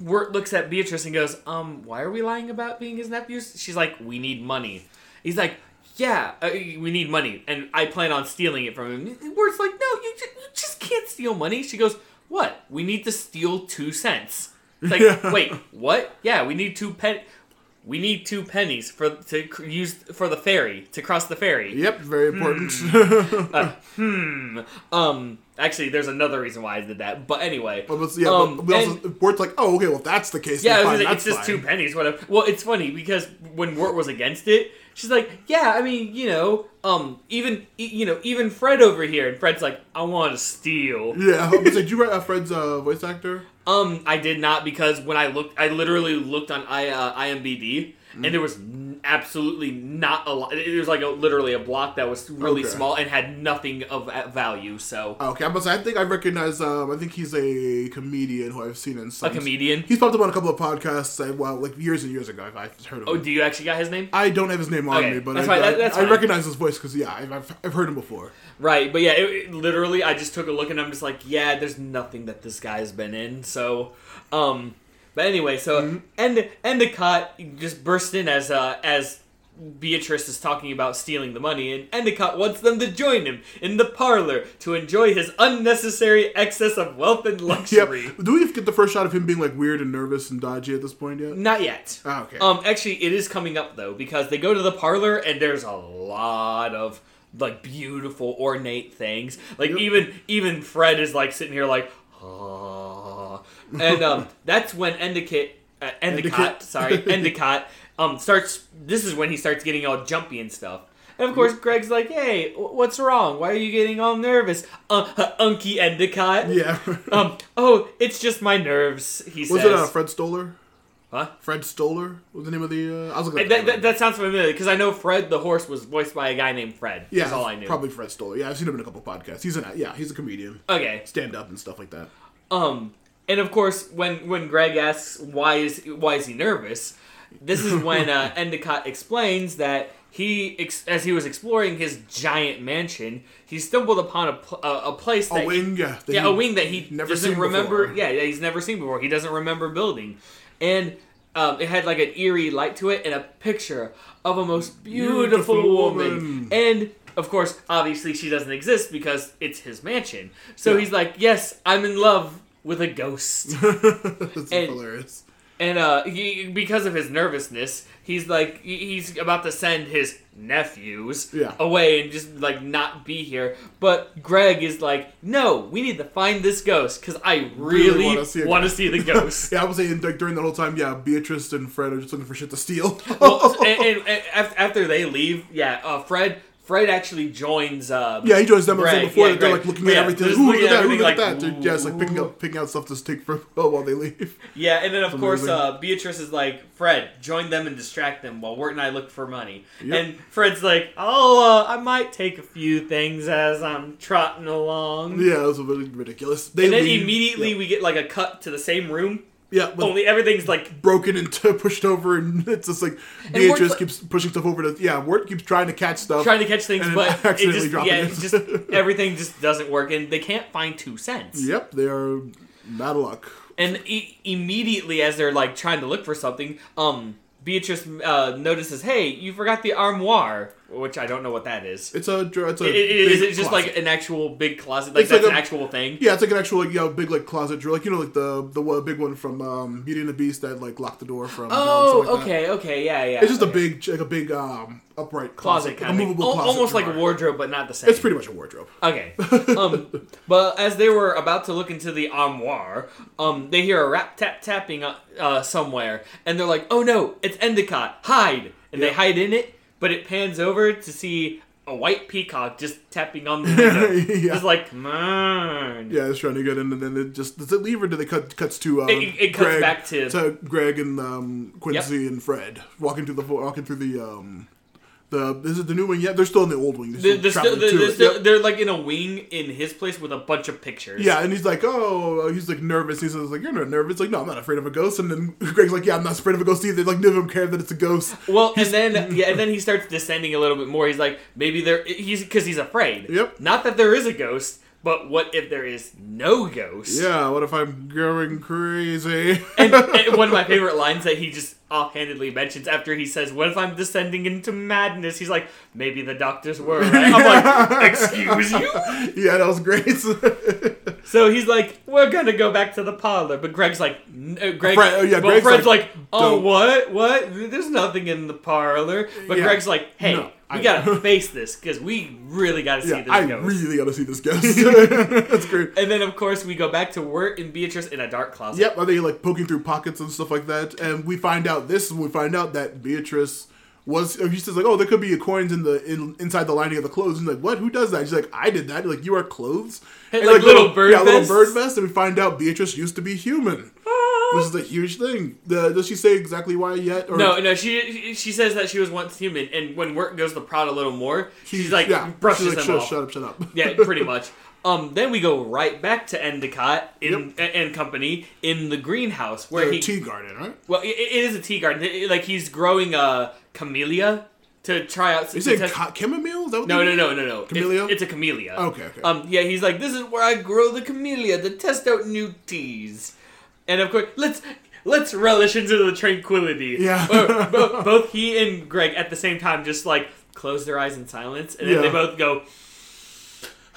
Wirt looks at Beatrice and goes, um, why are we lying about being his nephews? She's like, we need money. He's like, yeah, uh, we need money, and I plan on stealing it from him. Wirt's like, no, you just, you just can't steal money. She goes, what? We need to steal two cents. It's like, Yeah. wait, what? Yeah, we need two pen. We need two pennies for to cr- use for the ferry to cross the ferry. Yep, very important. Hmm. Um. Actually, there's another reason why I did that. But anyway. but, but, yeah, um, but we also, and- Wirt's like, oh, okay, well, if that's the case, yeah, fine, gonna it's just fine. two pennies. Whatever. Well, it's funny because when Wirt was against it, she's like, "Yeah, I mean, you know, um, even e- you know, even Fred over here." And Fred's like, "I want to steal." Yeah, was did you write uh, Fred's uh, voice actor? Um, I did not because when I looked, I literally looked on I uh, IMBD. Mm-hmm. And there was absolutely not a lot. It was like a, literally a block that was really Okay. small and had nothing of value. So Okay, but I think I recognize. Um, I think he's a comedian who I've seen in some. a comedian. He's popped up on a couple of podcasts. uh, Well, like years and years ago, I've, I've heard of Oh, him. do you actually got his name? I don't have his name on Okay, me, but that's I, fine, I, that's I fine. recognize his voice because yeah, I've, I've, I've heard him before. Right, but yeah, it, it- literally, I just took a look and I'm just like, yeah, there's nothing that this guy's been in. So, um, but anyway, so Mm-hmm. End Endicott just burst in as uh as Beatrice is talking about stealing the money, and Endicott wants them to join him in the parlor to enjoy his unnecessary excess of wealth and luxury. Yep. Do we get the first shot of him being like weird and nervous and dodgy at this point yet? Not yet. Ah, okay. Um, actually, it is coming up though because they go to the parlor and there's a lot of like beautiful ornate things. Like Yep. even even Fred is like sitting here like, ah, and um, that's when Endicott uh, Endicott, Endicott. sorry, Endicott, um, starts. This is when he starts getting all jumpy and stuff. And of course, Greg's like, "Hey, what's wrong? Why are you getting all nervous, uh, Unky Endicott?" Yeah. Um. Oh, it's just my nerves. He was says. it uh, Fred Stoller? Huh? Fred Stoller was the name of the. Uh, I was looking Uh, at That, that, that sounds familiar because I know Fred the horse was voiced by a guy named Fred. yeah, that's all I knew. probably Fred Stoller. Yeah, I've seen him in a couple podcasts. He's an yeah, he's a comedian, Okay. stand up and stuff like that. Um, and of course, when when Greg asks why is why is he nervous, this is when uh, Endicott explains that he, ex- as he was exploring his giant mansion, he stumbled upon a pl- a, a place A wing, yeah, that yeah, he a wing that he never doesn't seen remember. before. Yeah, yeah, he's never seen before. He doesn't remember building, and um, it had like an eerie light to it and a picture of a most beautiful, Beautiful woman. woman. And of course, obviously, she doesn't exist because it's his mansion. So Yeah. he's like, "Yes, I'm in love with a ghost." That's And- hilarious. And uh, he, because of his nervousness, he's like he's about to send his nephews Yeah. away and just like not be here. But Greg is like, no, we need to find this ghost because I Really really, see want to ghost." see the ghost. Yeah, I was saying like during the whole time, yeah, Beatrice and Fred are just looking for shit to steal. well, and, and, and af- after they leave, yeah, uh, Fred Fred actually joins. Uh, yeah, he joins them. Greg, before yeah, that they're like looking Yeah, at everything. just Ooh, look at at that! Ooh, everything look at that! Yeah, it's like picking up picking out stuff to take for while they leave. Yeah, and then of course uh, Beatrice is like, Fred, join them and distract them while Wirt and I look for money. Yep. And Fred's like, oh, uh, I might take a few things as I'm trotting along. Yeah, was a bit ridiculous. They And then leave- immediately yeah, we get like a cut to the same room. Yeah, but Only everything's like broken and pushed over, and it's just like Wirt's Beatrice keeps pushing stuff over to. Yeah, Wirt keeps trying to catch stuff. trying to catch things, And but it accidentally just dropping yeah, it. it's just everything just doesn't work, and they can't find two cents. Yep, they are bad luck. And e- immediately, as they're like trying to look for something, um, Beatrice uh, notices, "Hey, you forgot the armoire," which I don't know what that is. It's a it's a big Is it just closet. like an actual big closet? Like It's like a- an actual thing? Yeah, it's like an actual like yeah, big like closet drawer, like you know like the the one- big one from um, Beauty and the Beast that like locked the door from. you know, Oh, like that. okay, okay, yeah, yeah. It's just a big like a big um upright closet closet, kind like of a movable closet almost like a wardrobe, but not the same. It's pretty much a wardrobe. Okay. Um, but as they were about to look into the armoire, um, they hear a rap tap tapping uh, uh, somewhere, and they're like, "Oh no, it's Endicott! Hide!" And they hide in it, but it pans over to see a white peacock just tapping on the window. Yeah. Just like, come on. Yeah, it's trying to get in, and then it just does it leave or do they cut cuts to uh, It- it cuts Greg, back to- Greg and um, Quincy and Fred walking through the walking through the um the is it the new wing yet? They're still in the old wing. They're, they're, still, they're, they're, still, Yep. they're like in a wing in his place with a bunch of pictures. Yeah, and he's like, oh, he's like nervous. He says like, you're not nervous. Like, no, I'm not afraid of a ghost. And then Greg's like, yeah, I'm not afraid of a ghost either. Like, none of them care that it's a ghost. Well, and then yeah, and then he starts descending a little bit more. He's like, maybe there he's because he's afraid. Yep. Not that there is a ghost, but what if there is no ghost? Yeah, what if I'm going crazy? And, and one of my favorite lines that he just offhandedly mentions after he says, "What if I'm descending into madness?" He's like, "Maybe the doctors were." Right? I'm like, "Excuse you." yeah, that was great. So he's like, "We're gonna go back to the parlor," but Greg's like, uh, "Greg." Fred- oh, yeah, well, Greg's Fred's like, like, "Oh, "Don't." what? What? There's nothing in the parlor." But Yeah. Greg's like, "Hey, No, we I- gotta face this because we really gotta see yeah, this I ghost." really gotta see this ghost. That's great. and then, of course, we go back to Wirt and Beatrice in a dark closet. Yep, are they like poking through pockets and stuff like that? And we find out this is when we find out that Beatrice was. He says like, oh, there could be coins in the in, inside the lining of the clothes. And he's like, what? Who does that? She's like, I did that. Like you wear clothes, And, like, little bird yeah, little bird vest. And we find out Beatrice used to be human. Ah. This is a huge thing. The, does she say exactly why yet? Or No, no, she she says that she was once human, and when Wirt goes to prod a little more, she's like yeah, brushes she's like, him shut, off. shut up, shut up. Yeah, pretty much. Um, then we go right back to Endicott in and, and company in the greenhouse where The he tea garden, right? well, it, it is a tea garden. It- like he's growing a camellia to try out. To say ca- chamomile? Is that what no, no, no, no, no. It's- Camellia? It's, a camellia. Okay, okay. Um, yeah, he's like, this is where I grow the camellia to test out new teas, and of course, let's let's relish into the tranquility. Yeah. Or bo- both he and Greg at the same time just like close their eyes in silence, and then they both go,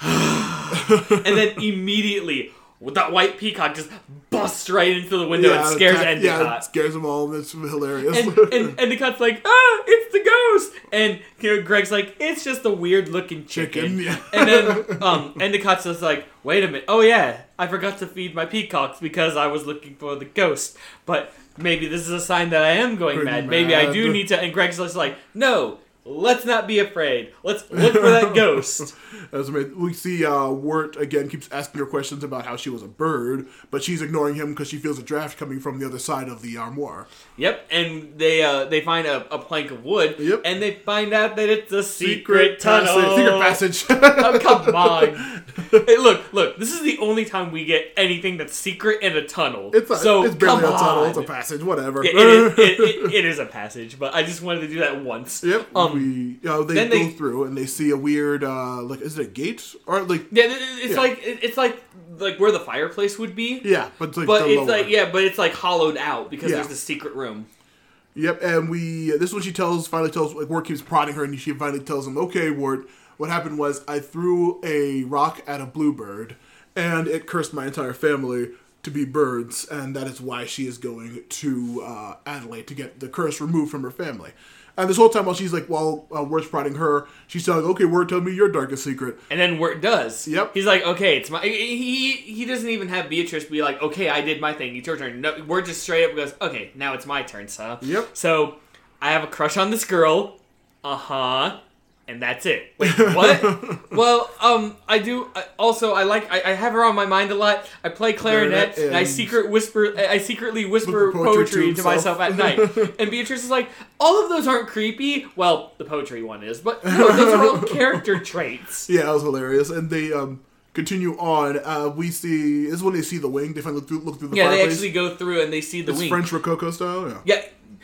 and then immediately. With that white peacock just busts right into the window and scares attack- Endicott. Yeah, scares them all. It's hilarious. and, and Endicott's like, ah, it's the ghost. And you know, Greg's like, it's just a weird looking chicken. Chicken, yeah. And then um, Endicott's just like, wait a minute. Oh, yeah, I forgot to feed my peacocks because I was looking for the ghost. But maybe this is a sign that I am going Going mad. Maybe I do need to. And Greg's just like, no, let's not be afraid. Let's look for that ghost. As we we see, uh, Wirt again keeps asking her questions about how she was a bird, but she's ignoring him because she feels a draft coming from the other side of the armoire. Yep, and they uh, they find a, a plank of wood, Yep. and they find out that it's a secret, tunnel. passage. Secret passage. Oh, come on! hey, look, look. This is the only time we get anything that's secret in a tunnel. it's a, so it's barely a come tunnel. on. It's a passage. Whatever. Yeah, it, is, it, it, it is a passage, but I just wanted to do that once. Yep. Um, we, uh, they go they- through and they see a weird, uh, like, is it a gate or like? Yeah, it's Yeah. like it's like like where the fireplace would be. Yeah, but it's like But it's lower. like yeah, but it's like hollowed out because Yeah. there's the secret room. Yep, and we this is when she tells finally tells like Wirt keeps prodding her and she finally tells him, Okay, Wirt, what happened was I threw a rock at a bluebird and it cursed my entire family to be birds, and that is why she is going to uh, Adelaide to get the curse removed from her family. And this whole time while she's like while uh, Wirt's prodding her, she's telling, Okay, Wart, tell me your darkest secret. And then Wirt does. Yep. He's like, okay, it's my. He he doesn't even have Beatrice be like, okay, I did my thing. It's your turn. No, Wirt just straight up goes, okay, now it's my turn, sir. Yep. So I have a crush on this girl. Uh huh. And that's it. Wait, what? well, um, I do. I, also, I like. I, I have her on my mind a lot. I play clarinet, Clarinet and I and- secret whisper. I I secretly whisper Whisper poetry poetry, to to myself at night. And Beatrice is like, all of those aren't creepy. Well, the poetry one is, but no, those are all character traits. Yeah, that was hilarious. And they um continue on. Uh, we see this is when they see the wing. They finally look through, look through the Yeah, they actually go through and they see the it's wing. French Rococo style. Yeah. Yeah,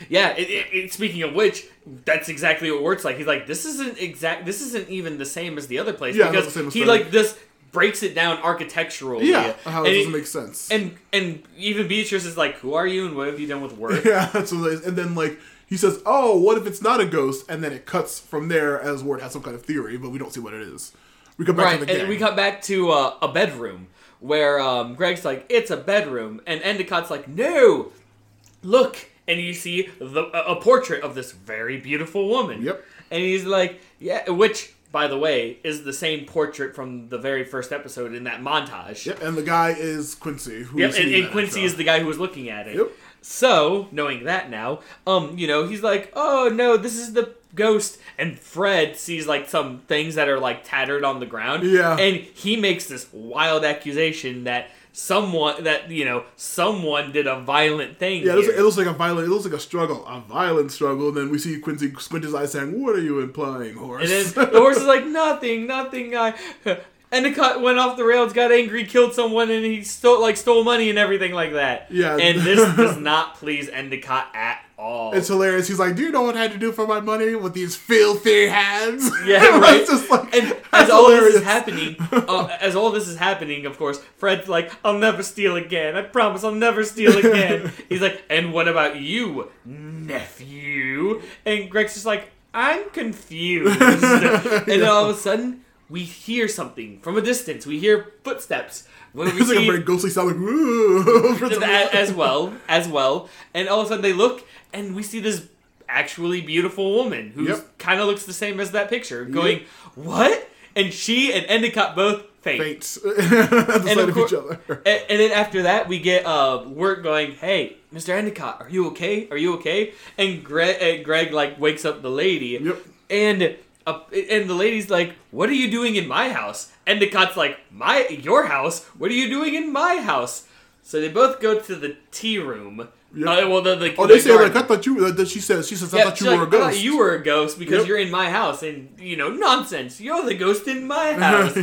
yeah. It, it, it- speaking of which, that's exactly what works like. He's like, this isn't exact. This isn't even the same as the other place Yeah, because he like this breaks it down architecturally. Yeah, how it doesn't he- make sense. And and even Beatrice is like, who are you and what have you done with Wirt? yeah, that's what it is. And then like he says, "Oh, what if it's not a ghost?" And then it cuts from there as Ward has some kind of theory, but we don't see what it is. We come back right, to the gang. and we cut back to uh, a bedroom where um, Greg's like, it's a bedroom, and Endicott's like, no, look, and you see the, a portrait of this very beautiful woman. Yep. And he's like, yeah, which, by the way, is the same portrait from the very first episode in that montage. Yep, and the guy is Quincy. Who Yep, and, and Quincy is the guy who was looking at it. Yep. So, knowing that now, um, you know, he's like, "Oh no, this is the ghost." And Fred sees like some things that are like tattered on the ground. Yeah. And he makes this wild accusation that someone that you know someone did a violent thing. Yeah, it looks, here. it looks like a violent. It looks like a struggle, a violent struggle. And then we see Quincy squint his eyes, saying, "What are you implying, horse?" And then the horse is like, nothing, nothing. I Endicott went off the rails, got angry, killed someone, and he stole like stole money and everything like that. Yeah. And this does not please Endicott at all. it's hilarious. He's like, "Do you know what I had to do for my money with these filthy hands?" Yeah, right. just like, and as all this is happening, uh, as all this is happening, of course, Fred's like, "I'll never steal again. I promise, I'll never steal again." He's like, "And what about you, nephew?" And Greg's just like, "I'm confused." and then all of a sudden, we hear something from a distance. We hear footsteps. When we It's like a very ghostly sound, like "Woo." for some a- reason. as well, as well, and all of a sudden they look, and we see this actually beautiful woman who Yep. kind of looks the same as that picture, going, "What?" And she and Endicott both faint. faint at the And sight of each other. And, and then after that, we get uh, Wirt going, "Hey, Mr. Endicott, are you okay? Are you okay?" And Greg, and Greg like wakes up the lady, Yep. and uh, and the lady's like, "What are you doing in my house?" Endicott's like, "My your house? What are you doing in my house?" So they both go to the tea room. Yep. Uh, well, the, the Oh, the they say garden. like I thought you. That she says she says I thought you were like, a "I thought ghost. you were a ghost because Yep. you're in my house, and you know nonsense. You're the ghost in my house.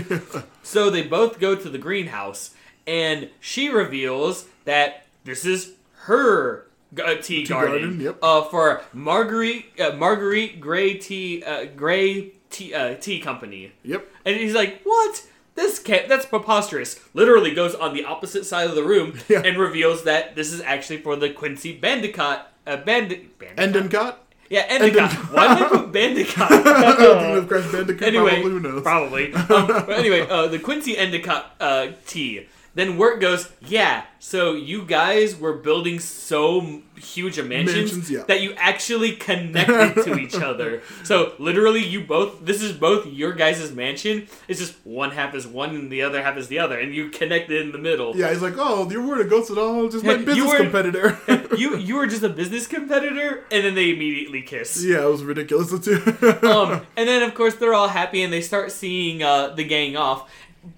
so they both go to the greenhouse, and she reveals that this is her uh, tea, garden, garden, yep. uh, for Marguerite uh, Marguerite Grey Tea uh, Grey Tea uh, Tea Company. Yep. And he's like, "What? This can't. That's preposterous." Literally goes on the opposite side of the room Yeah. and reveals that this is actually for the Quincy Bandicott. Uh, Bandi- Bandicott. Endicott. Yeah, Endicott. Why did I put Bandicott? Crash Bandicoot. anyway, probably who knows. probably. Um, but anyway, uh, the Quincy Endicott uh, tea. Then Wirt goes, "Yeah, so you guys were building so huge a mansions, Mansions, yeah. that you actually connected to each other. So literally, you both. This is both your guys' mansion. It's just one half is one and the other half is the other, and you connected in the middle. Yeah, he's like, oh, you weren't a ghost at all, just my You business were- competitor. you you were just a business competitor, and then they immediately kiss. yeah, it was ridiculous too. um, and then of course they're all happy and they start seeing uh, the gang off.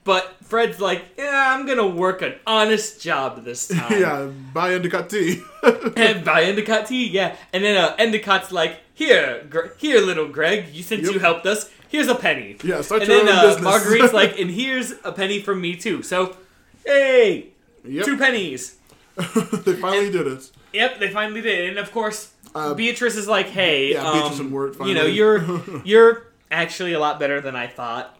But Fred's like, yeah, I'm gonna work an honest job this time. yeah, buy Endicott tea. And buy Endicott tea, yeah. And then uh, Endicott's like, here, Gre- here, little Greg, you since Yep. you helped us, here's a penny. yeah, start and your then own uh, business. Marguerite's like, and here's a penny from me too. So, hey, yep. two pennies. they finally did it. Yep, they finally did. And of course, Uh, Beatrice is like, "Hey, yeah, Beatrice um, and you know, you're you're actually a lot better than I thought."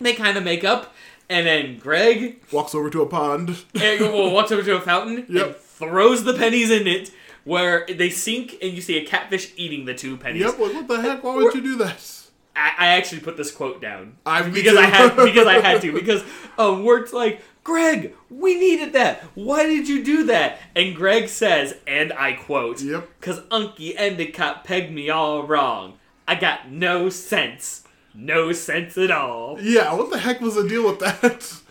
They kind of make up, and then Greg Walks over to a pond. eh, well, walks over to a fountain and Yep. throws the pennies in it, where they sink, and you see a catfish eating the two pennies. Yep, what the heck? Why would you do that? I, I actually put this quote down I- because. I had because I had to because um like Greg, we needed that. Why did you do that? And Greg says, and I quote, Yep. "Cause Unky Endicott pegged me all wrong. I got no sense, no sense at all." Yeah, what the heck was the deal with that?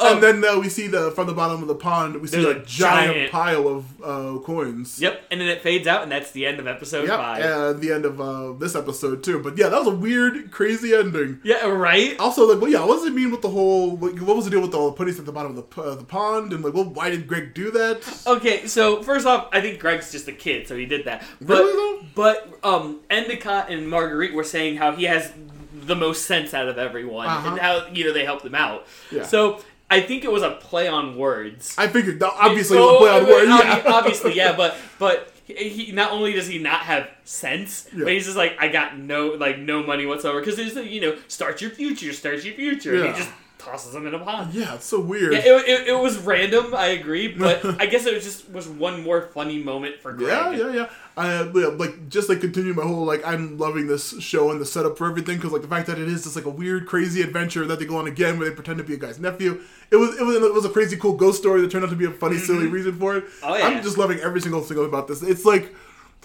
Um, and then uh, we see the from the bottom of the pond, we see a, a giant, giant- pile of uh, coins. Yep, and then it fades out, and that's the end of episode Yep, five. and the end of uh, this episode too. But yeah, that was a weird, crazy ending. Yeah, right. Also, like, well, yeah, what does it mean with the whole? Like, what was the deal with all the putties at the bottom of the, uh, the pond? And like, well, why did Greg do that? Okay, so first off, I think Greg's just a kid, so he did that. But Really, though? but um, Endicott and Marguerite were saying how he has the most sense out of everyone, Uh-huh. and how you know they helped them out. Yeah. So I think it was a play on words. I figured, obviously, it Oh, was a play on obvi- word. Yeah, obviously, yeah, but but he, not only does he not have sense, Yeah. but he's just like I got no like no money whatsoever because there's you know start your future, start your future. And Yeah. he just tosses them in a pond. yeah, it's so weird. Yeah, it, it, it was random. I agree, but I guess it was just was one more funny moment for Greg. Yeah, yeah, yeah. I uh, yeah, like just like continue my whole like I'm loving this show and the setup for everything because like the fact that it is just like a weird, crazy adventure that they go on again where they pretend to be a guy's nephew. It was it was it was a crazy cool ghost story that turned out to be a funny, silly reason for it. Oh, yeah. I'm just loving every single thing about this. It's like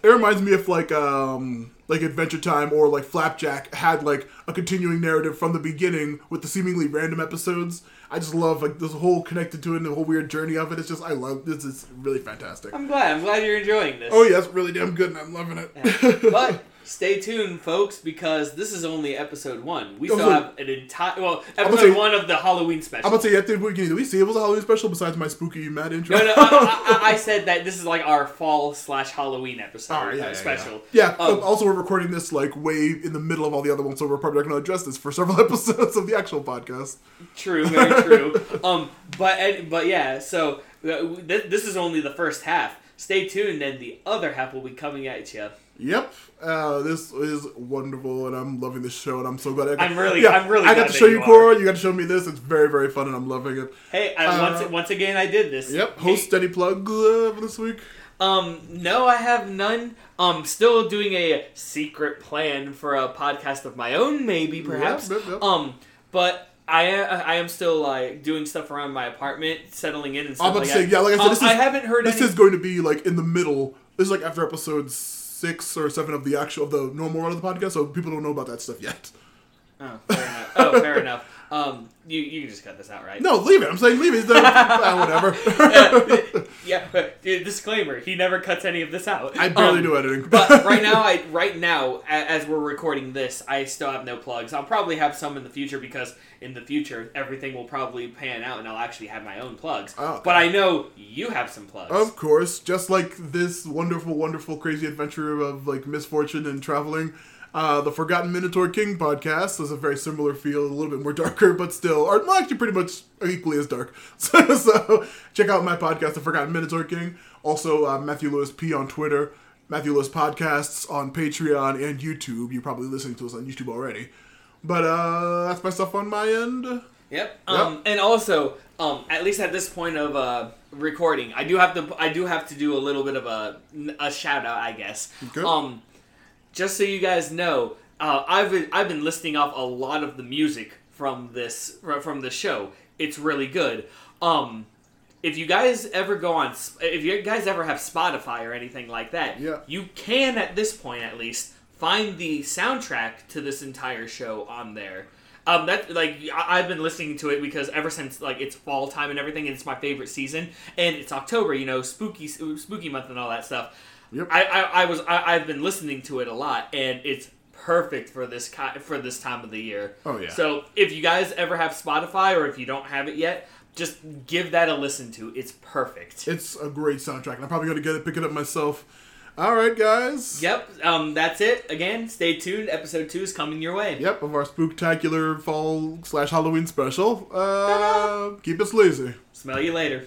it reminds me of like um like Adventure Time or like Flapjack had like a continuing narrative from the beginning with the seemingly random episodes. I just love like this whole connected to it and the whole weird journey of it. It's just I love this. Is really fantastic. I'm glad. I'm glad you're enjoying this. Oh yeah, it's really damn good, and I'm loving it. but stay tuned, folks, because this is only episode one. We Oh, still have an entire well, episode say- one of the Halloween special. I'm about to say, yeah, did we, did we see it was a Halloween special besides my spooky mad intro? no, no, I, I, I said that this is like our fall slash Halloween episode Alright, yeah, uh, yeah, special. Yeah. Um, also, we're recording this like way in the middle of all the other ones, so we're probably not going to address this for several episodes of the actual podcast. True, very true. um, but but yeah, so uh, this is only the first half. Stay tuned, and the other half will be coming at you. Yep. Uh, this is wonderful, and I'm loving this show, and I'm so glad. I got, I'm really- yeah, I'm really I got to show you you. Cora. You got to show me this. It's very, very fun, and I'm loving it. Hey, I, Uh, once once again, I did this. Yep. Hey, Host steady plug uh, this week. Um, no, I have none. Um, still doing a secret plan for a podcast of my own, maybe perhaps. yep, yep. Um, but I I am still like doing stuff around my apartment, settling in and stuff I'm about like to say, that. yeah, like I said, Um, this is I haven't heard this any. is going to be like in the middle. This is like after episode six or seven of the actual of the normal run of the podcast, so people don't know about that stuff yet. Oh, fair enough. Oh, fair enough. Um, you you can just cut this out, right? No, leave it. I'm saying leave it. Done. Ah, whatever. Uh, yeah, but uh, disclaimer: he never cuts any of this out. I barely Um, do editing. but right now, I right now, as we're recording this, I still have no plugs. I'll probably have some in the future because in the future everything will probably pan out, and I'll actually have my own plugs. Oh, okay. But I know you have some plugs. Of course, just like this wonderful, wonderful, crazy adventure of like misfortune and traveling, uh, the Forgotten Minotaur King podcast has a very similar feel, a little bit more darker, but still, or well, actually pretty much equally as dark. So, so check out my podcast, The Forgotten Minotaur King. Also, uh, Matthew Lewis P on Twitter, Matthew Lewis Podcasts on Patreon and YouTube. You're probably listening to us on YouTube already. But uh, that's my stuff on my end. Yep. Um, and also, um, at least at this point of uh, recording, I do have to I do have to do a little bit of a a shout out, I guess. Okay. Um, just so you guys know, uh, I've been, I've been listing off a lot of the music from this from the show. It's really good. Um, if you guys ever go on, if you guys ever have Spotify or anything like that, Yeah. you can at this point at least find the soundtrack to this entire show on there. Um, that like I- I've been listening to it because ever since like it's fall time and everything, and it's my favorite season, and it's October, you know, spooky spooky month and all that stuff. Yep. I, I, I was I, I've been listening to it a lot, and it's perfect for this ki- for this time of the year. Oh, yeah. So if you guys ever have Spotify or if you don't have it yet, just give that a listen to. It's perfect. It's a great soundtrack, and I'm probably gonna get it, pick it up myself. All right, guys. Yep. Um. That's it. Again, stay tuned. Episode two is coming your way. Yep, of our spooktacular fall slash Halloween special. Uh, keep it sleazy. Smell you later.